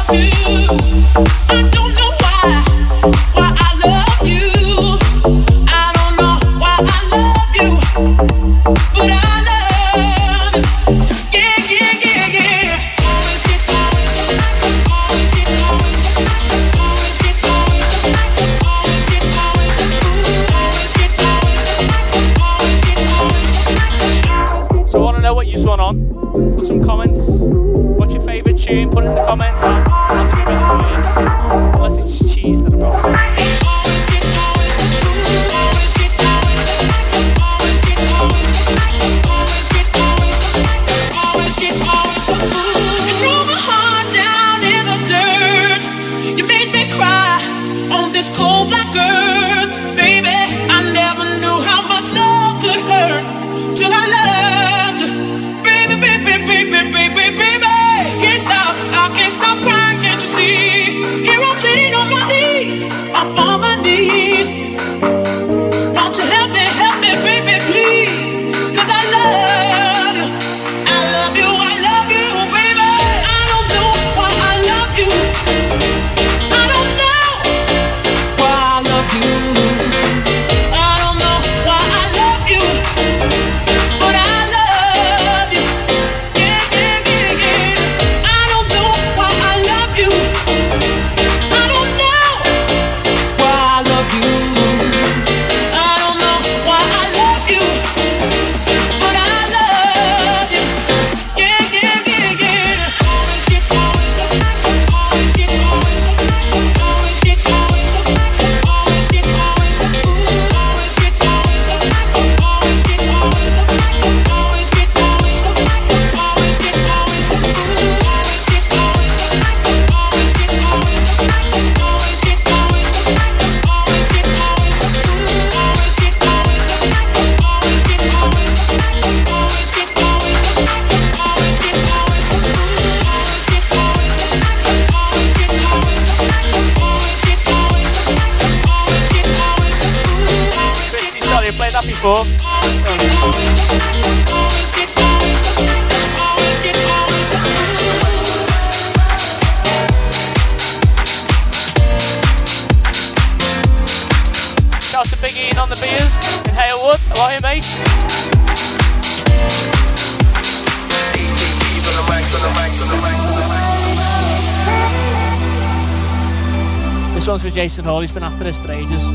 after this for ages.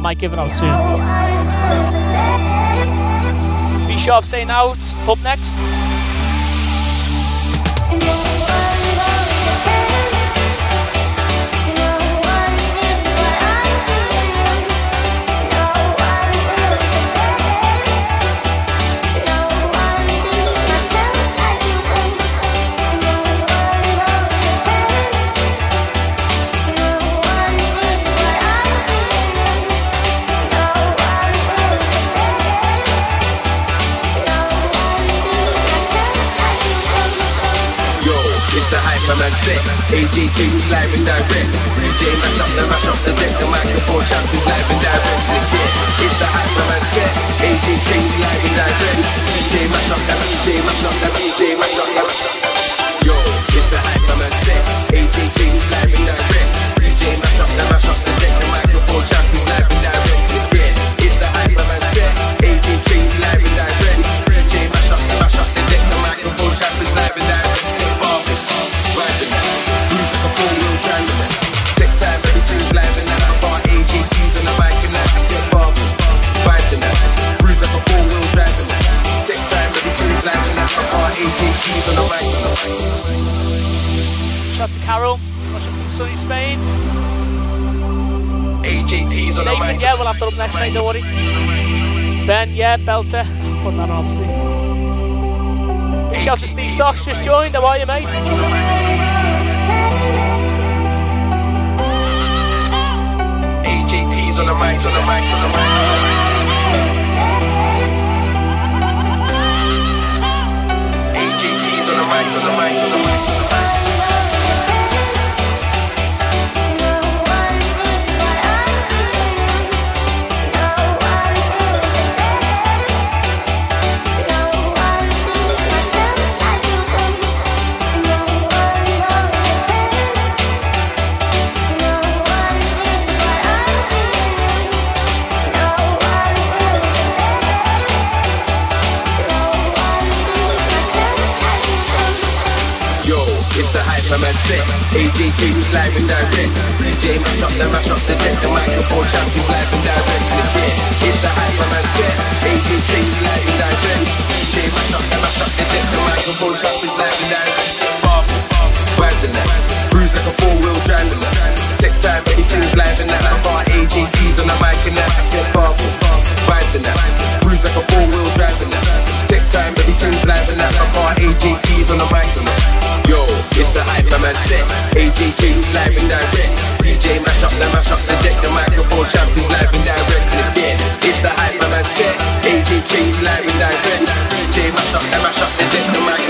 Might give it out soon. B Sharp saying out. Up next. AJJC live and direct. DJ mash up the mash up the deck. The microphone champions live and direct. Yeah, it's the Hyperman set. AJJC live and direct. DJ mash up that. DJ mash up that. DJ mash up that. Yo, it's the Hyperman set. AJJC live and direct. DJ mash up the mash up the deck. The microphone champions live The. Shout to Carol. Watching from sunny Spain. AJTs on the Nathan, mic. yeah, we'll have that up next, mate. Don't worry. Ben, yeah, Belter. Put that on, obviously. Big shout to Steve Stocks, just joined. How are you, mate? AJTs on the mic, on the mic, on the mic. Mic, on the mic, on the mic. Hyperman set. AJJ's live and direct. DJ mash up the mash up the deck. The microphone champions live and direct. Yeah, it's the Hyperman set. AJJ's live and direct. DJ mash up the mash up the deck. The microphone champions live and direct. Vibes in that. Cruise like a four-wheel driving that. Tech time, everything's live and that. I got AJTs on the mic and that. I said Bob, vibes in that. Cruise like a four-wheel driving that. Tech time, everything's live and that. I got AJTs on the mic Hyperman set. AJJ's live and direct. DJ mash up the mash up the deck. The microphone champions live and direct. Again, it's the Hyperman set. AJJ's live and direct. DJ mash up the mash up the deck. The microphone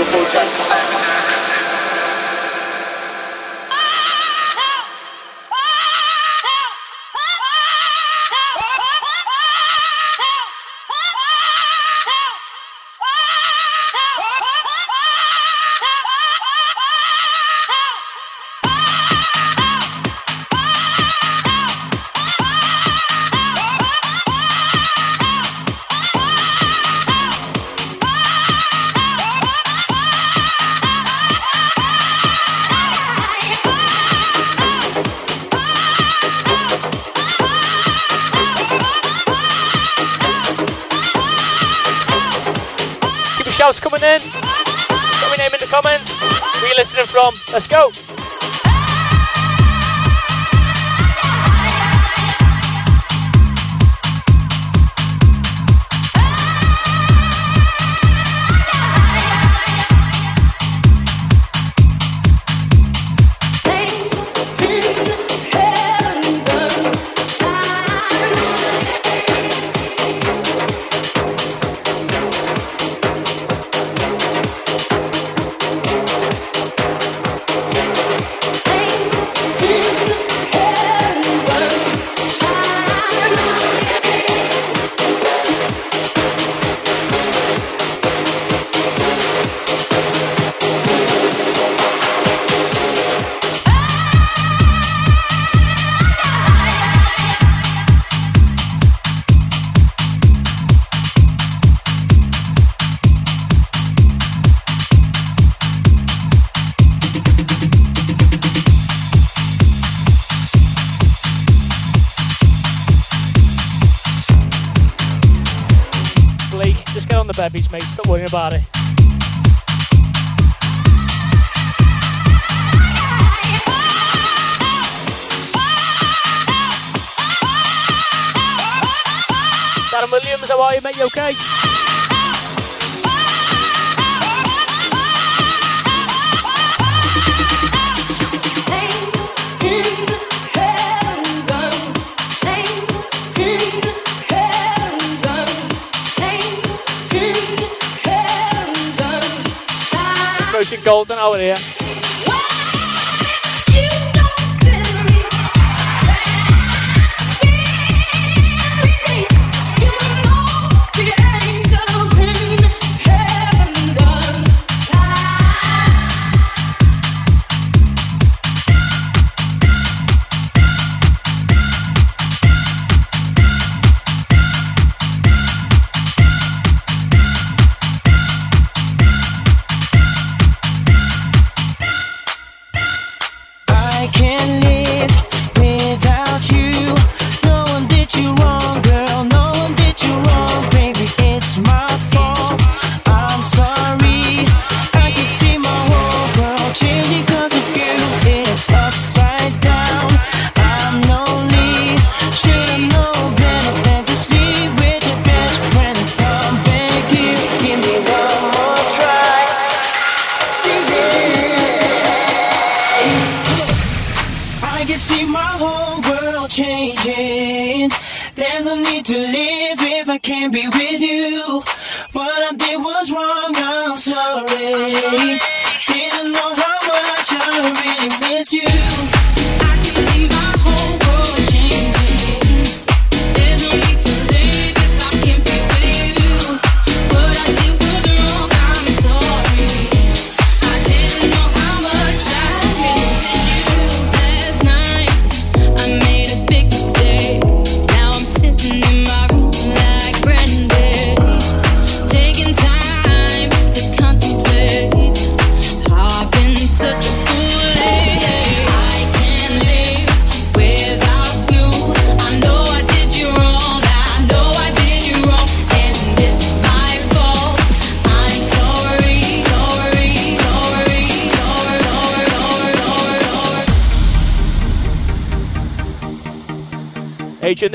makes the dan oude.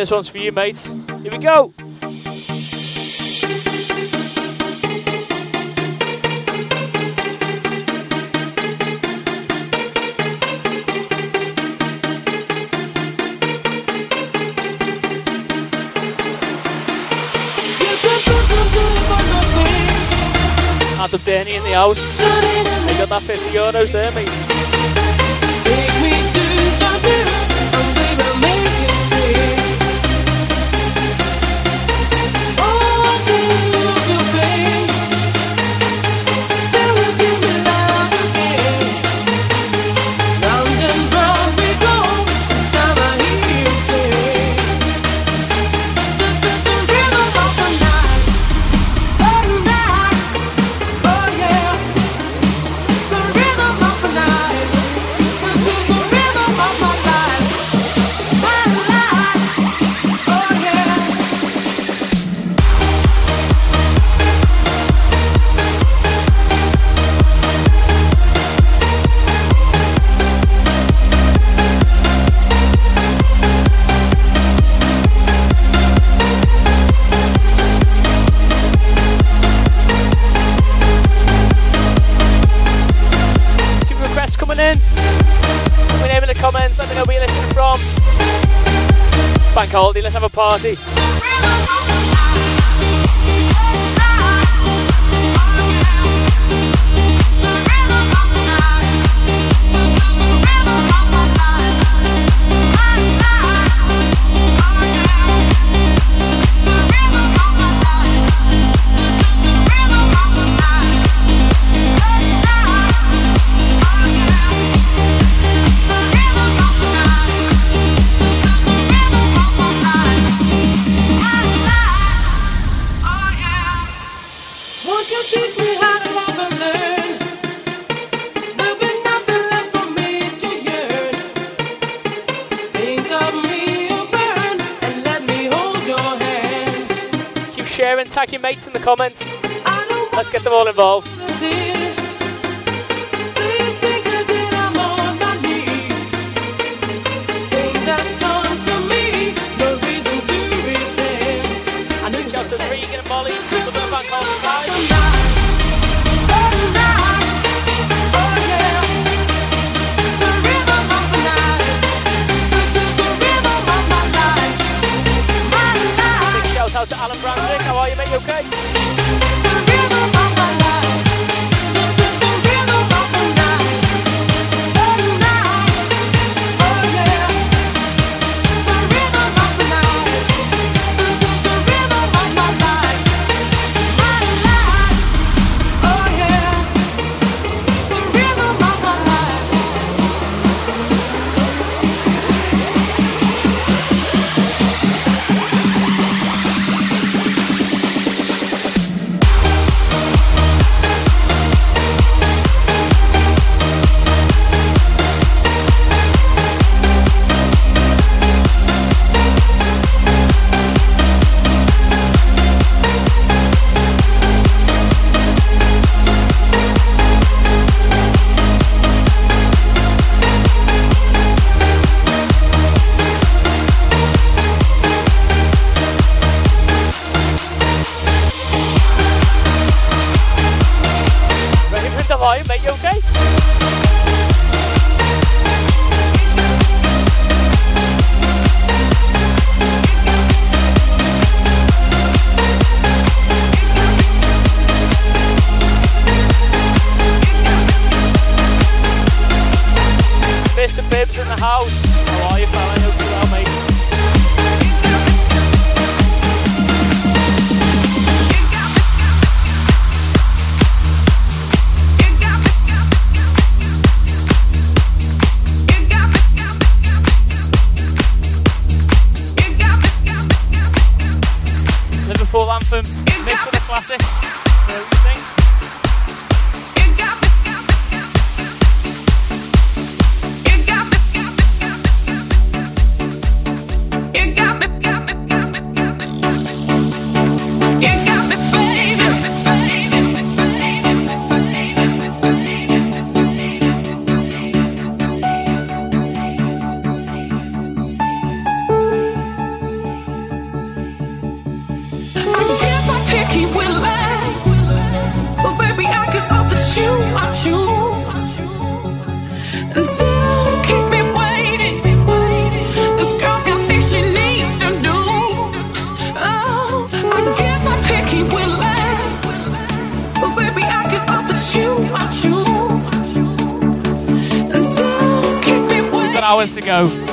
This one's for you, mate. Here we go. Adam Denny in the house. They got that 50 euros there, mate. Let's have a party. mates in the comments. Let's get them all involved. us to go.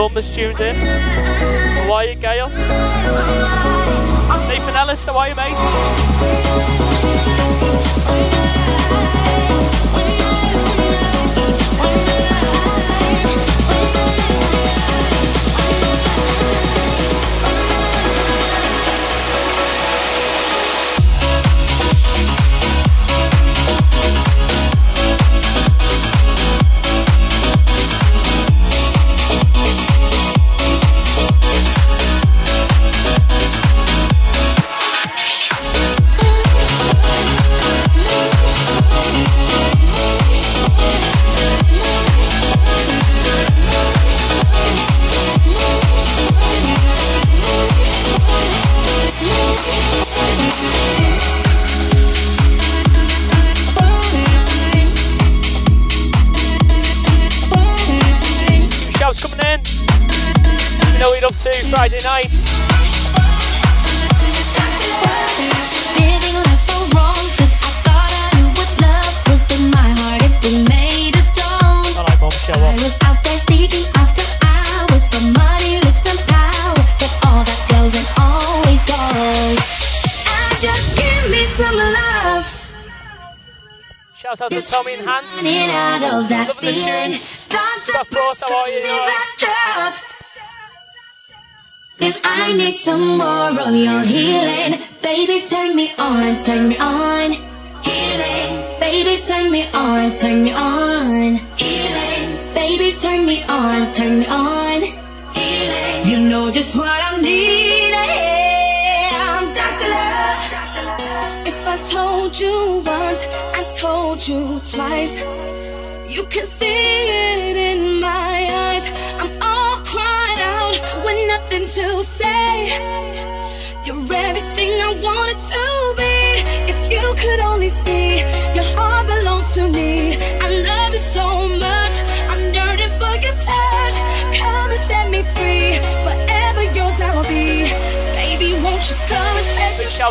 Bumble tuned in.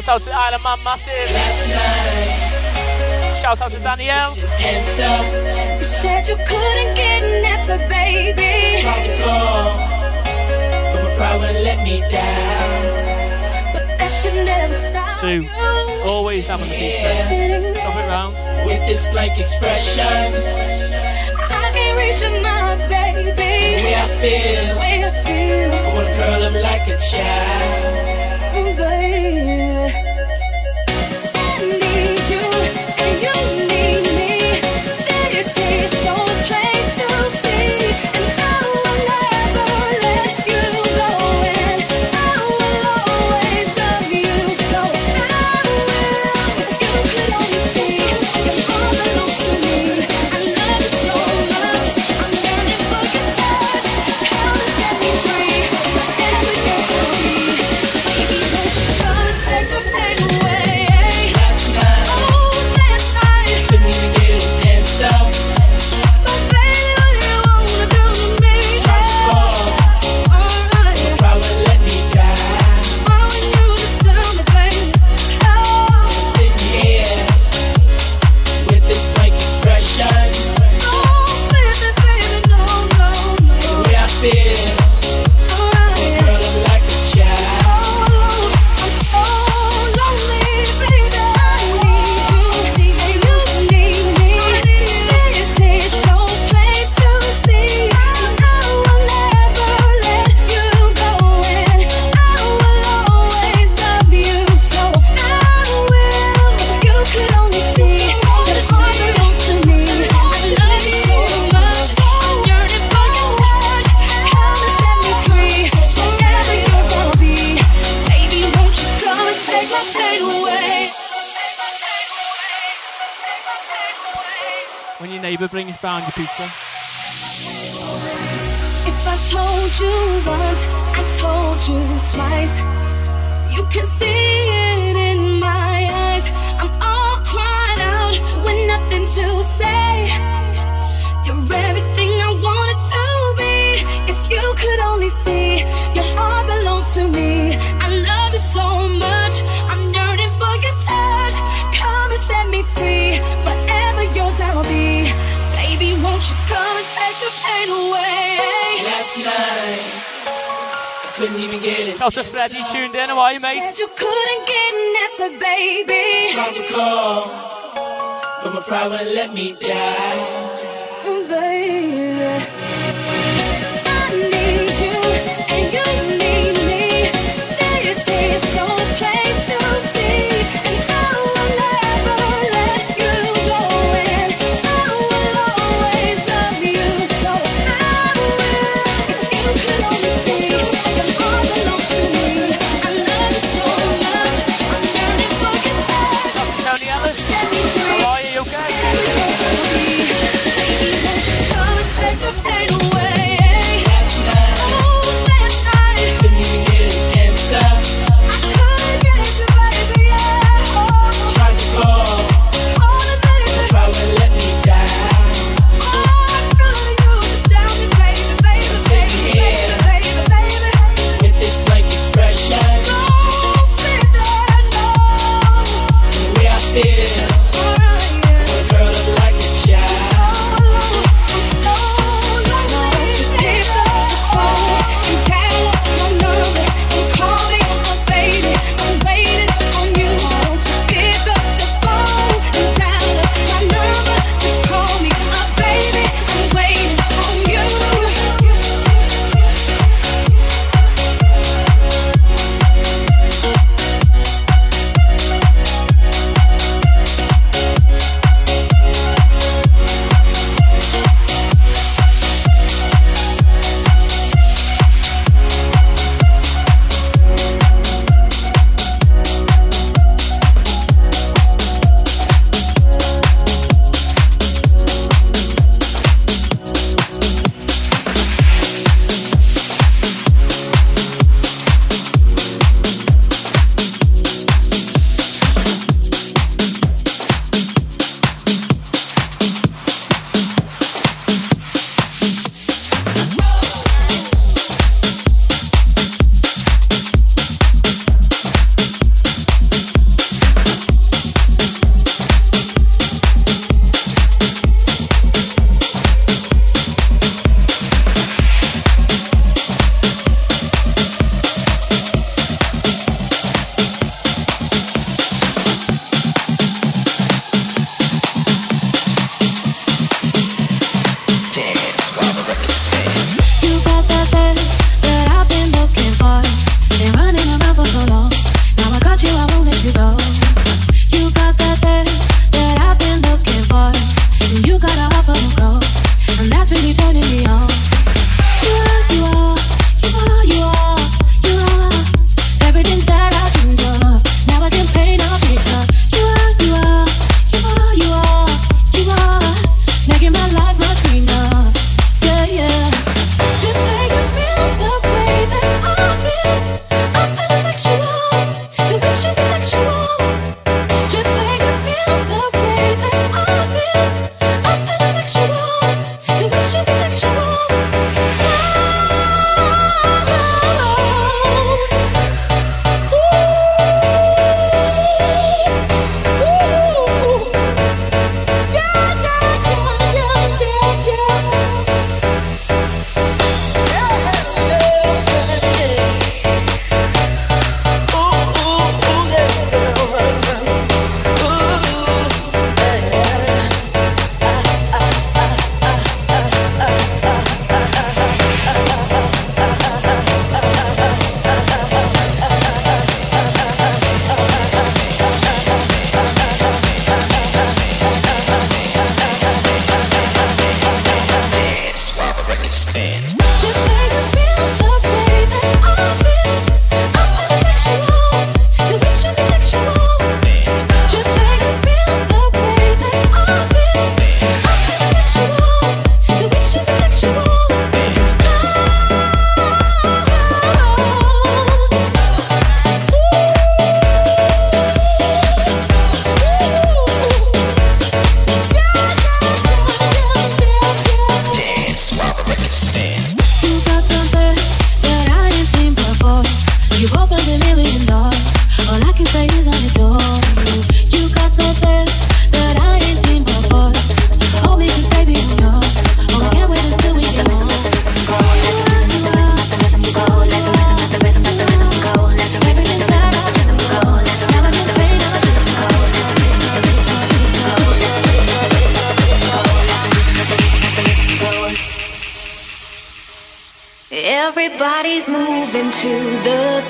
out to Island Man Massive. Shout out to Danielle. Answer. You said you couldn't get an answer, baby. Tried to call, but my pride would let me down. But that should never stop. Sue, you. always having the pizza. Chop it round. With this blank expression, I can't reach my baby. The way I feel, the way I feel. I wanna curl up like a child.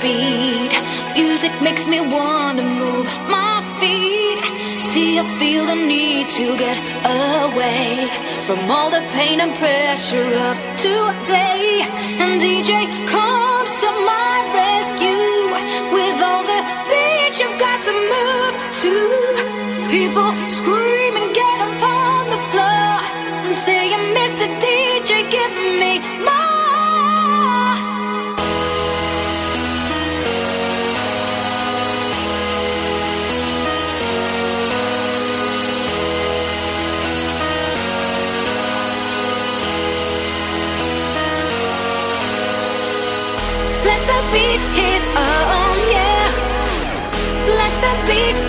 beat. Music makes me wanna move my feet. See, I feel the need to get away from all the pain and pressure of today. And DJ comes to my rescue with all the beat you've got to move to. People beat.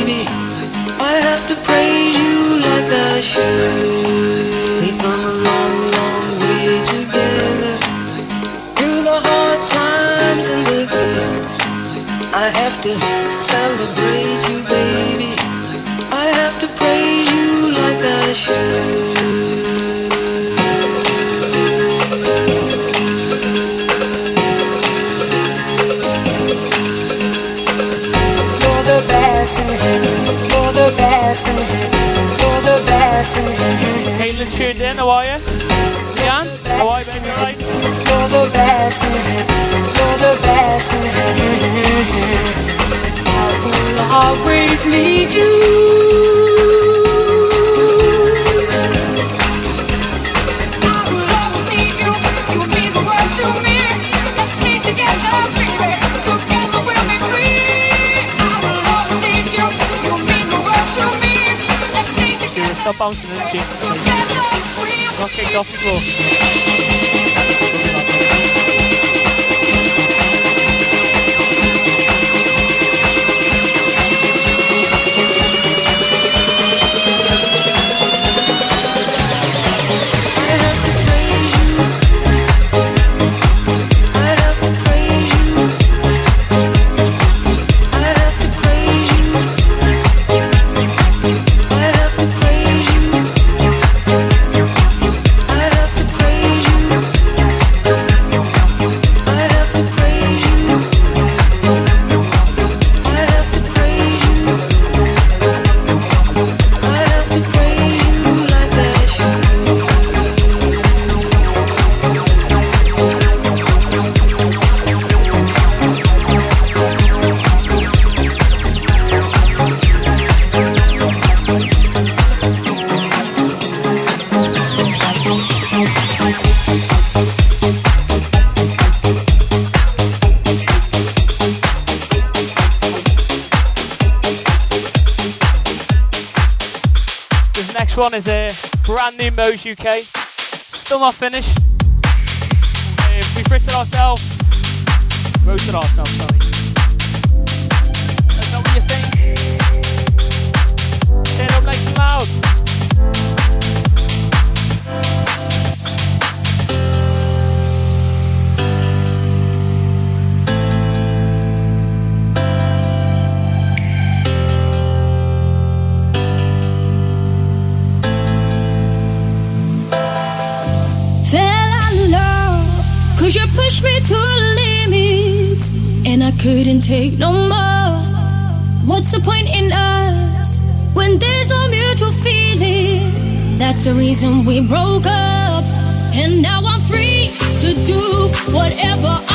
tuned in. How are you? Jan? How are you, baby? Right? You're the best You're the best I will always need you. I will always need you. You mean the world to me. Let's together, baby. Together we'll be free. bouncing, isn't? Rock and Golf Go. brand new Mo's UK. Still not finished. Uh, we've roasted ourselves. Roasted ourselves, sorry. couldn't take no more. What's the point in us when there's no mutual feelings? That's the reason we broke up. And now I'm free to do whatever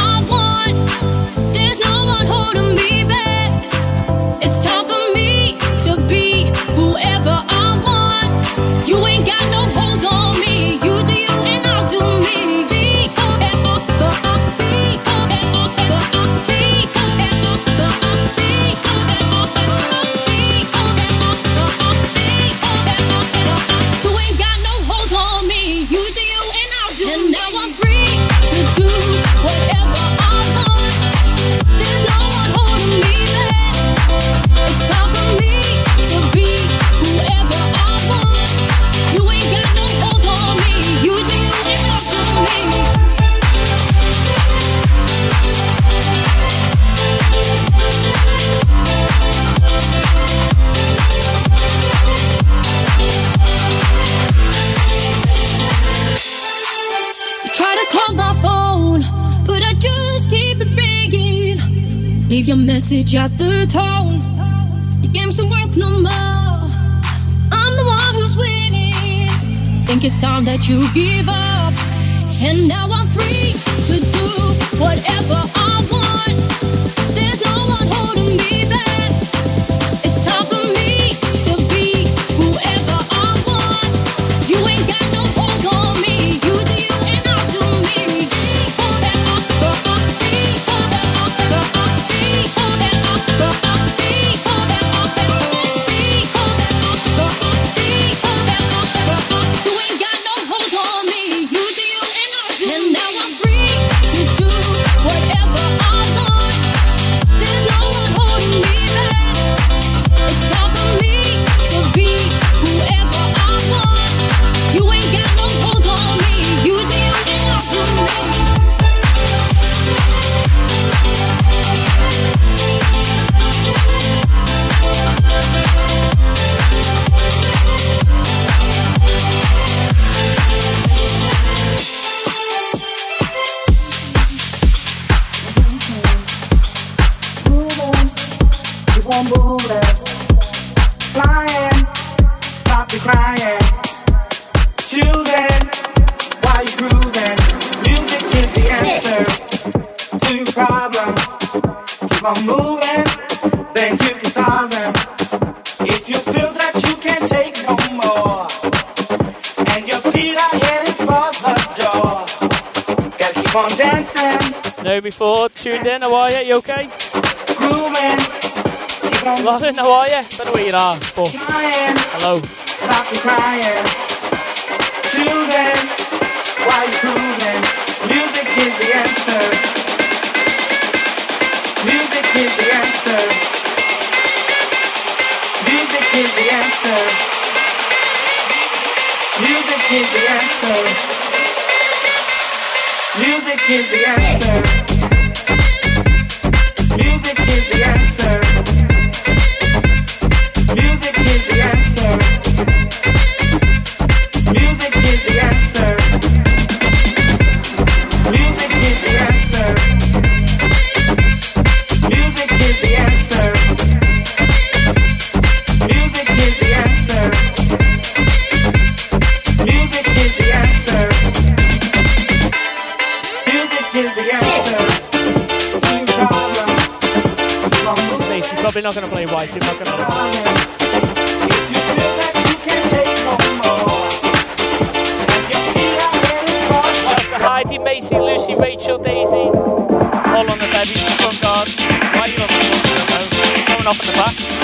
message at the tone. Your game's don't work no more. I'm the one who's winning. Think it's time that you give up. And now I'm free to do whatever I want. On dancing. No before tuned in, how are you? You okay? Grooving. Lauren, how are you? Don't know where you are, but hello. Stop the crying. Choosing while you're cruising. Music is the answer. Music is the answer. Music is the answer. Music is the answer. Music is the answer. Music is the answer. Not going to play white, I'm not going to Shout out to Heidi, Macy, Lucy, Rachel, Daisy, all on the bevies in the front garden. Why are you on the front? Going off in the back.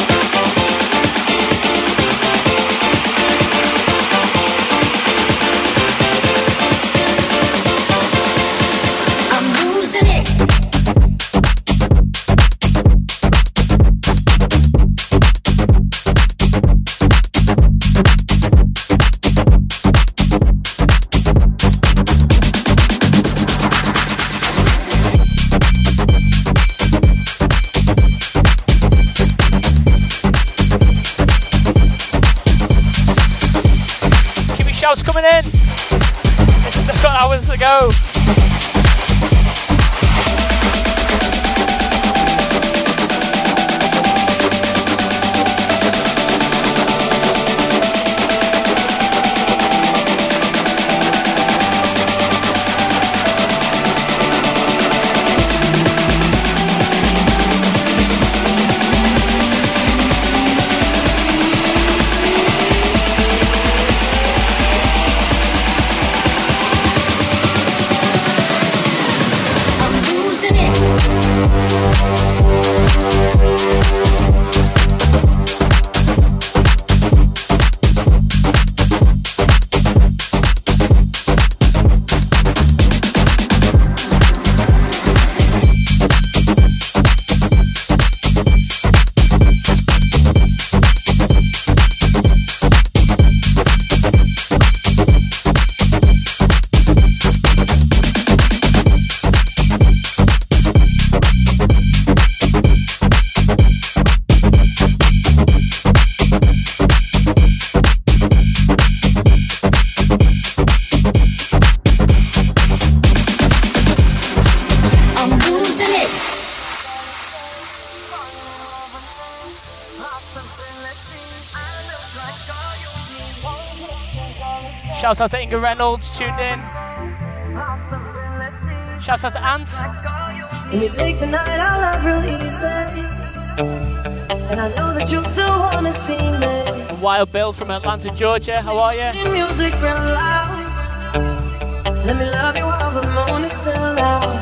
Shout out to Inga Reynolds, tuned in. Shout out to Ant. And take the night, love. And I know that you still wanna see me. And Wild Bill from Atlanta, Georgia, how are you? Music real loud. Let me love you while the moon is still out.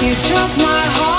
You took my heart.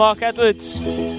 Mark Edwards.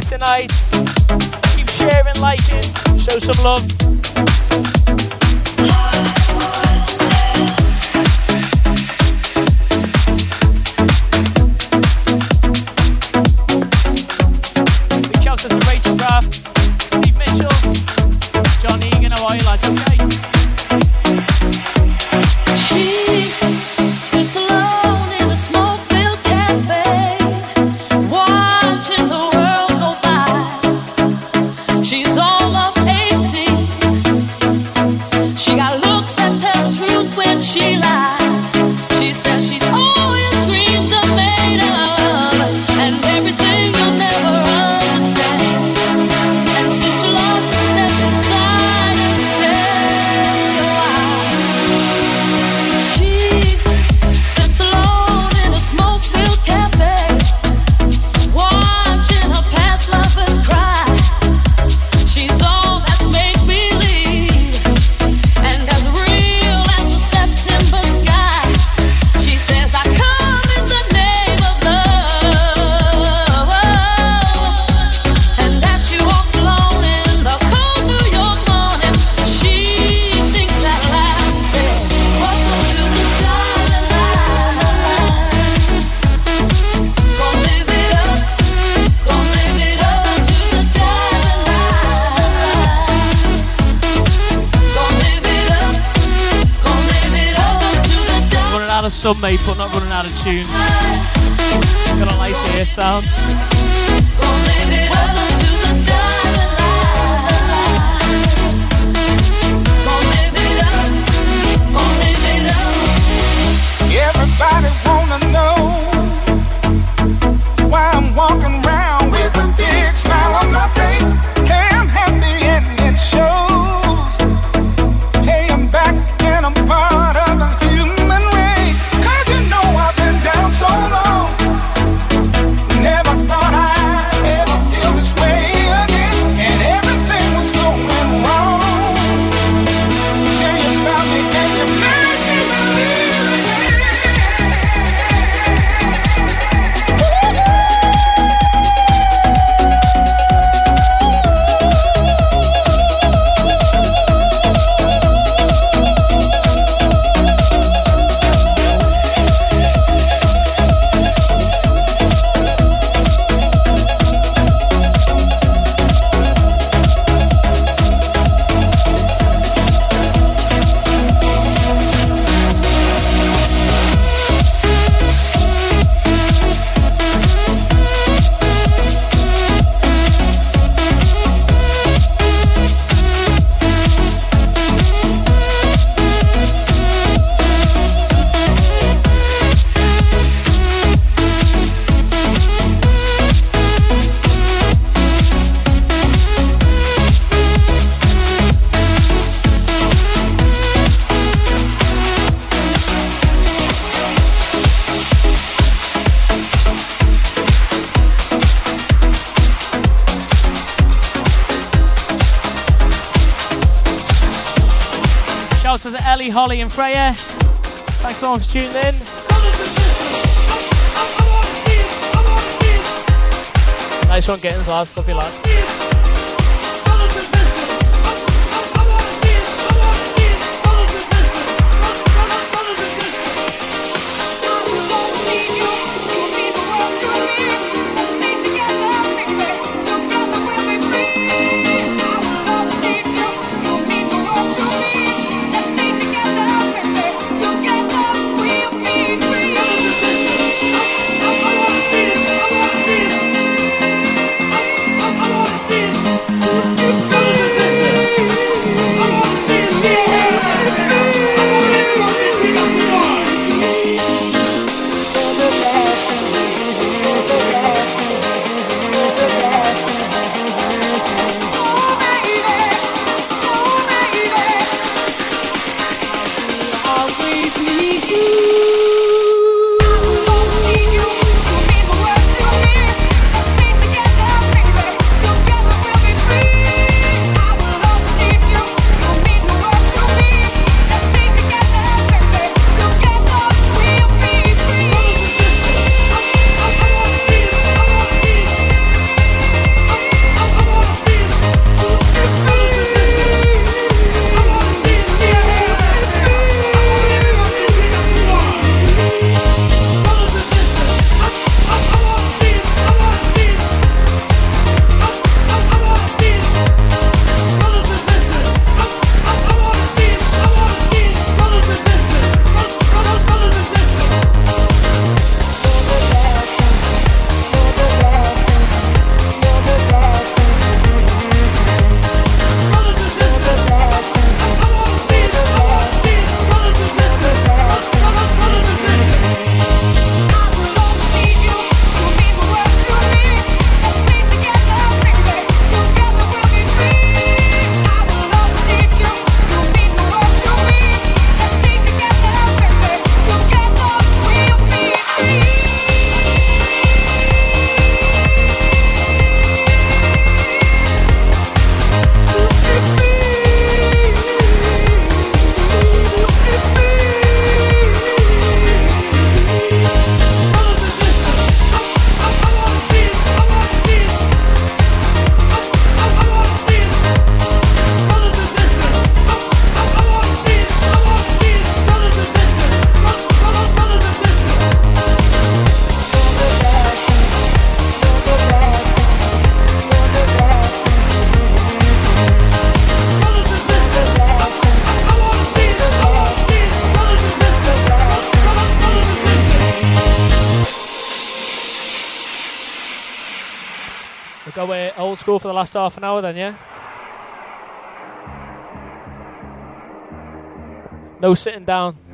Tonight. Freya. Thanks for tuning in. Nice one getting us, love you lads. last half an hour then, yeah? No sitting down.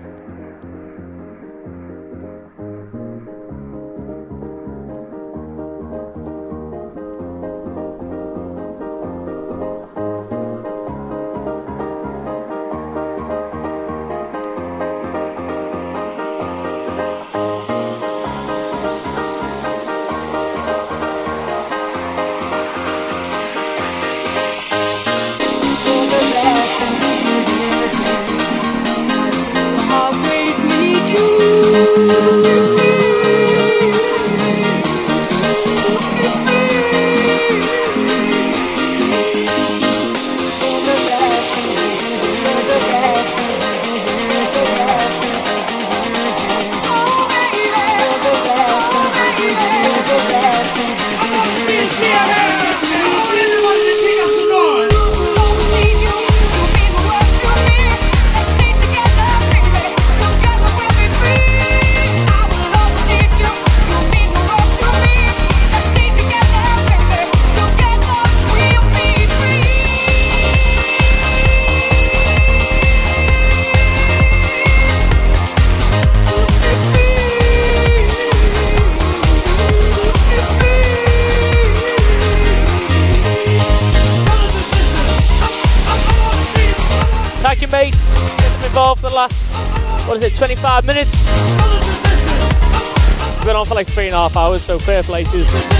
power, so fair play to.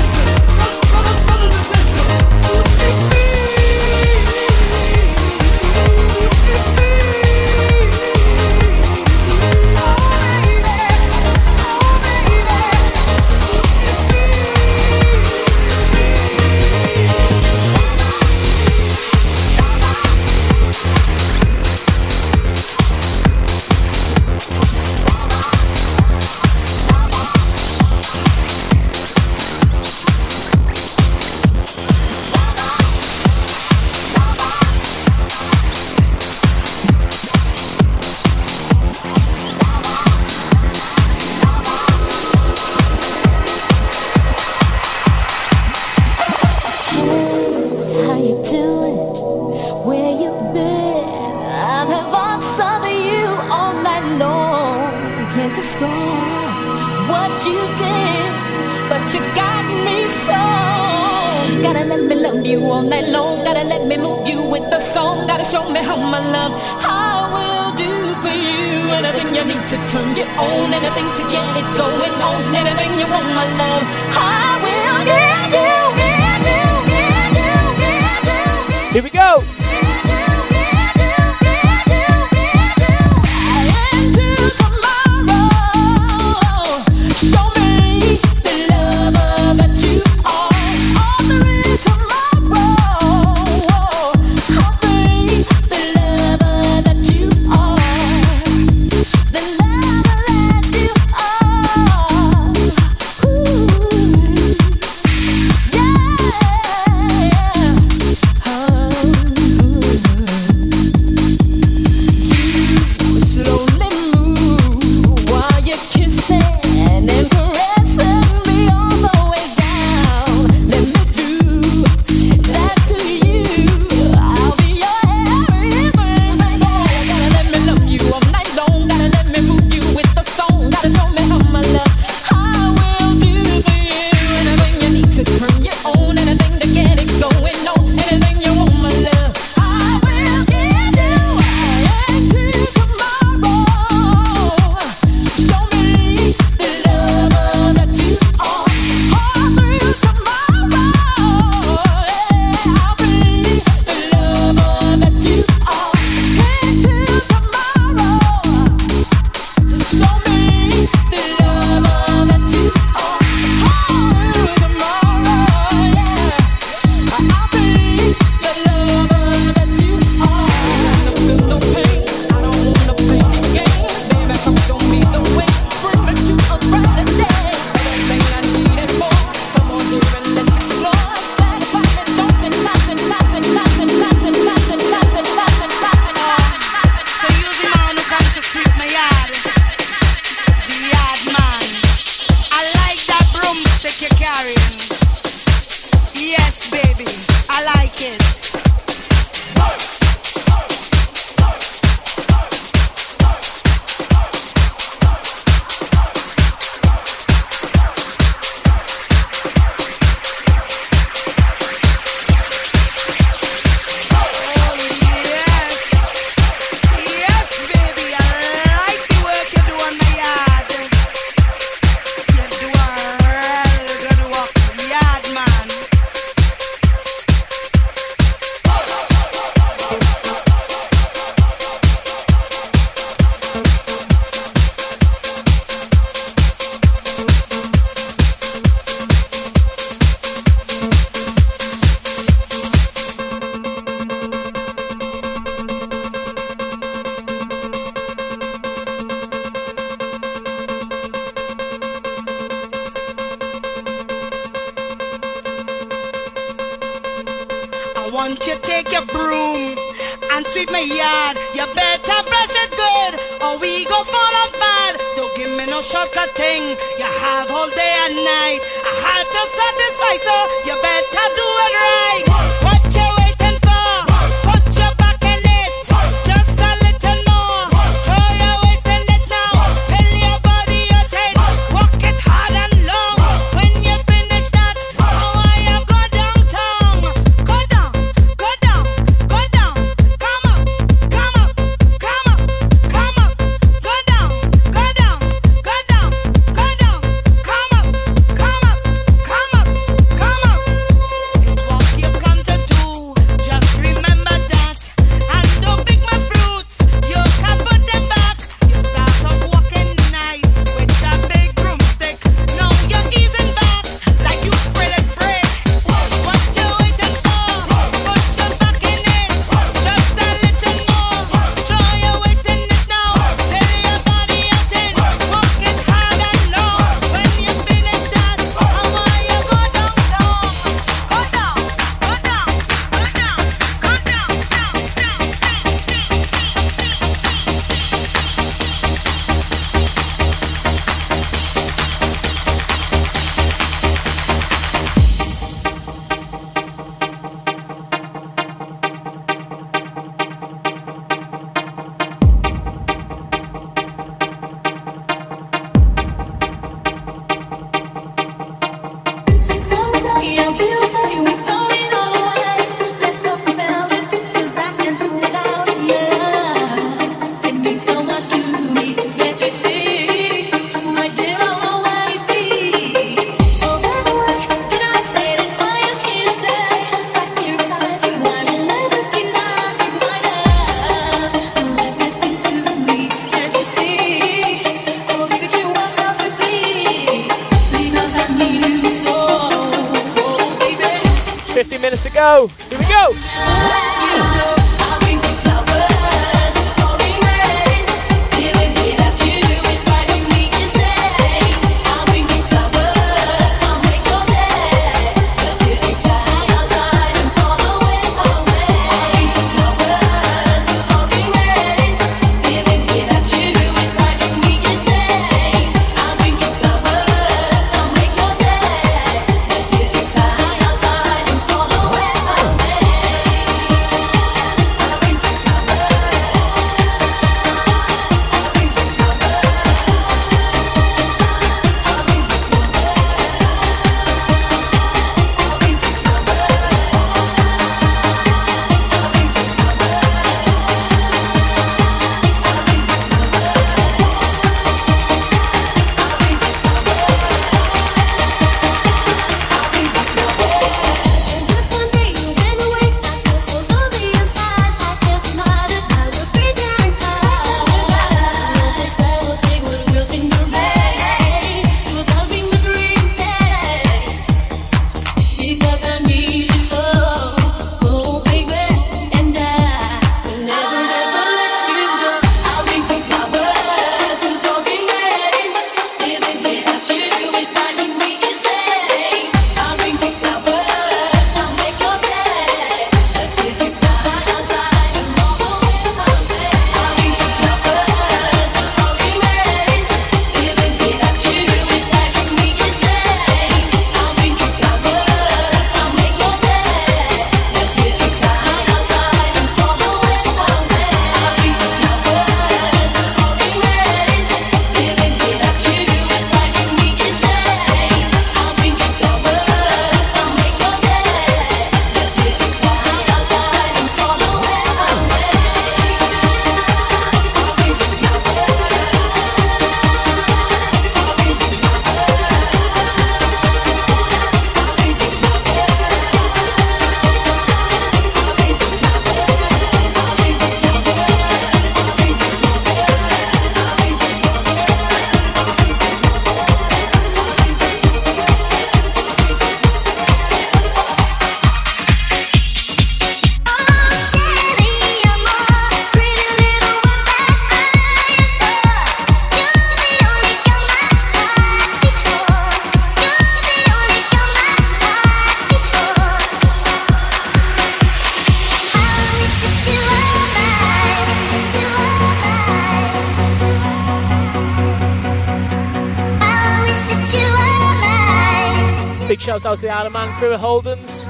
shout out to the Isle Man crew of Holdens.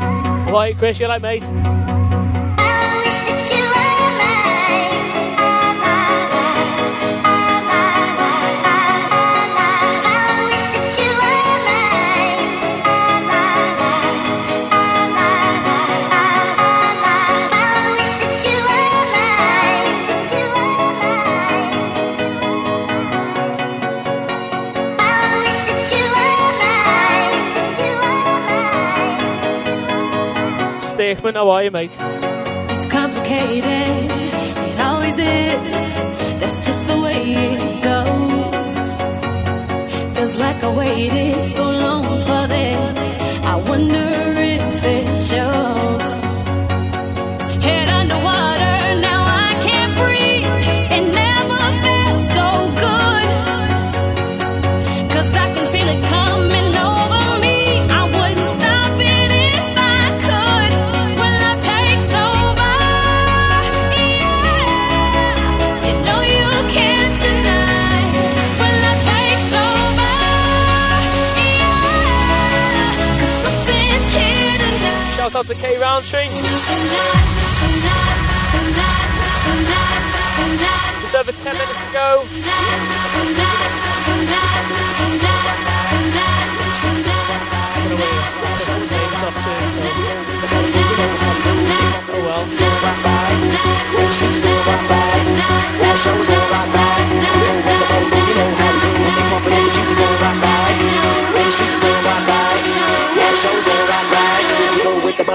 Why, Chris, you like, mate? Richmond, how are you, mate? It's complicated, it always is. That's just the way it goes. Feels like I waited so country. Just over 10 minutes ago. Oh well.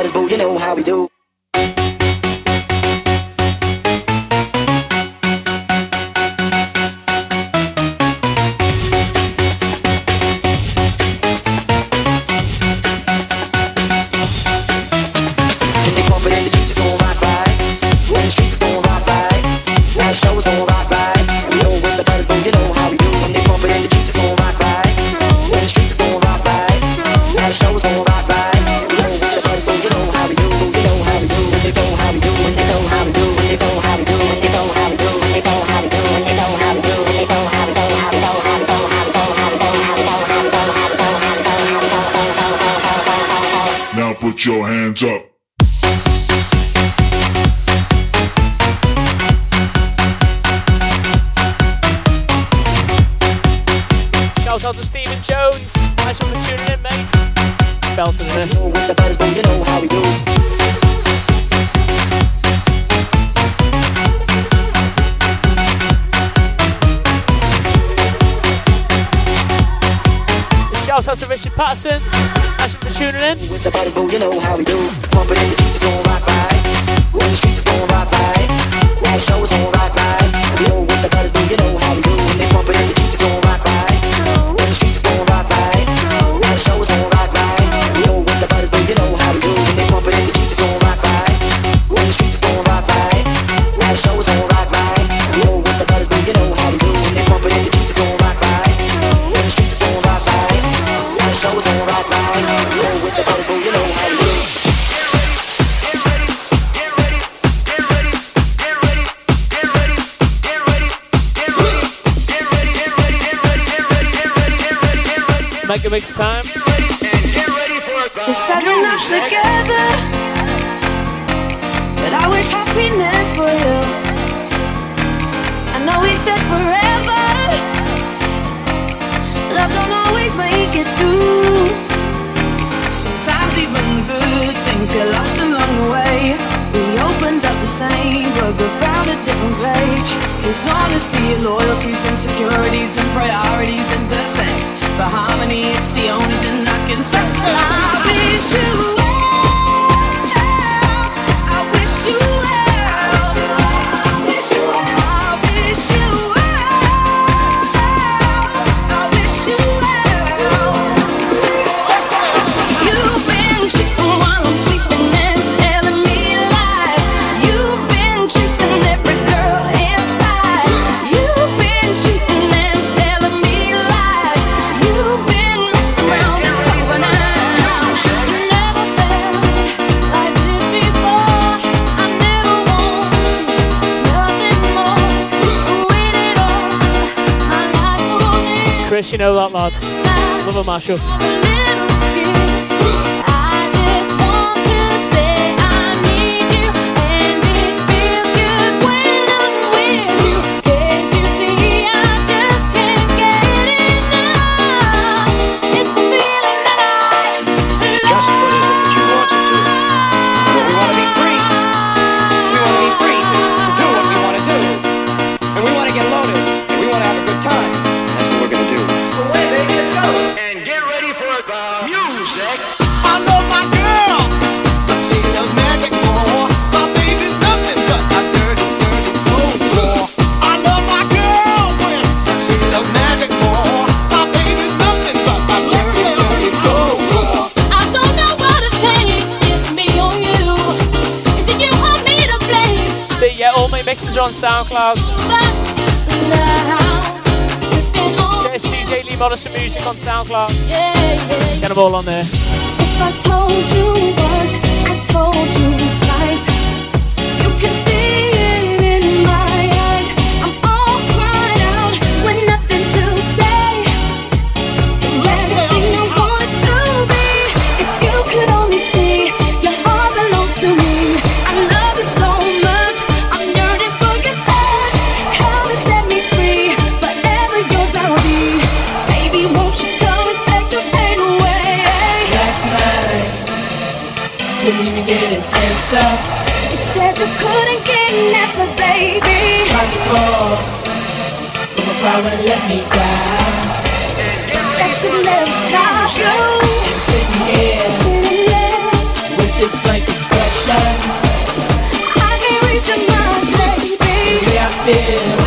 but boo, you know how we do. Show. get them all on there. never let me down. That should never stop you. Sitting here, sitting here with this blank expression. I can't reach your mind, baby. The way I feel.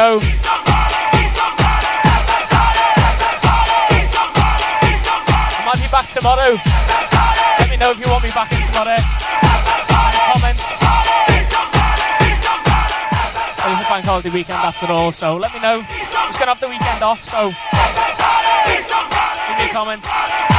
go. I might be back tomorrow. Let me know if you want me back in tomorrow. Comments. It is a bank holiday weekend after all, so let me know Just going to have the weekend off. So give me a comment.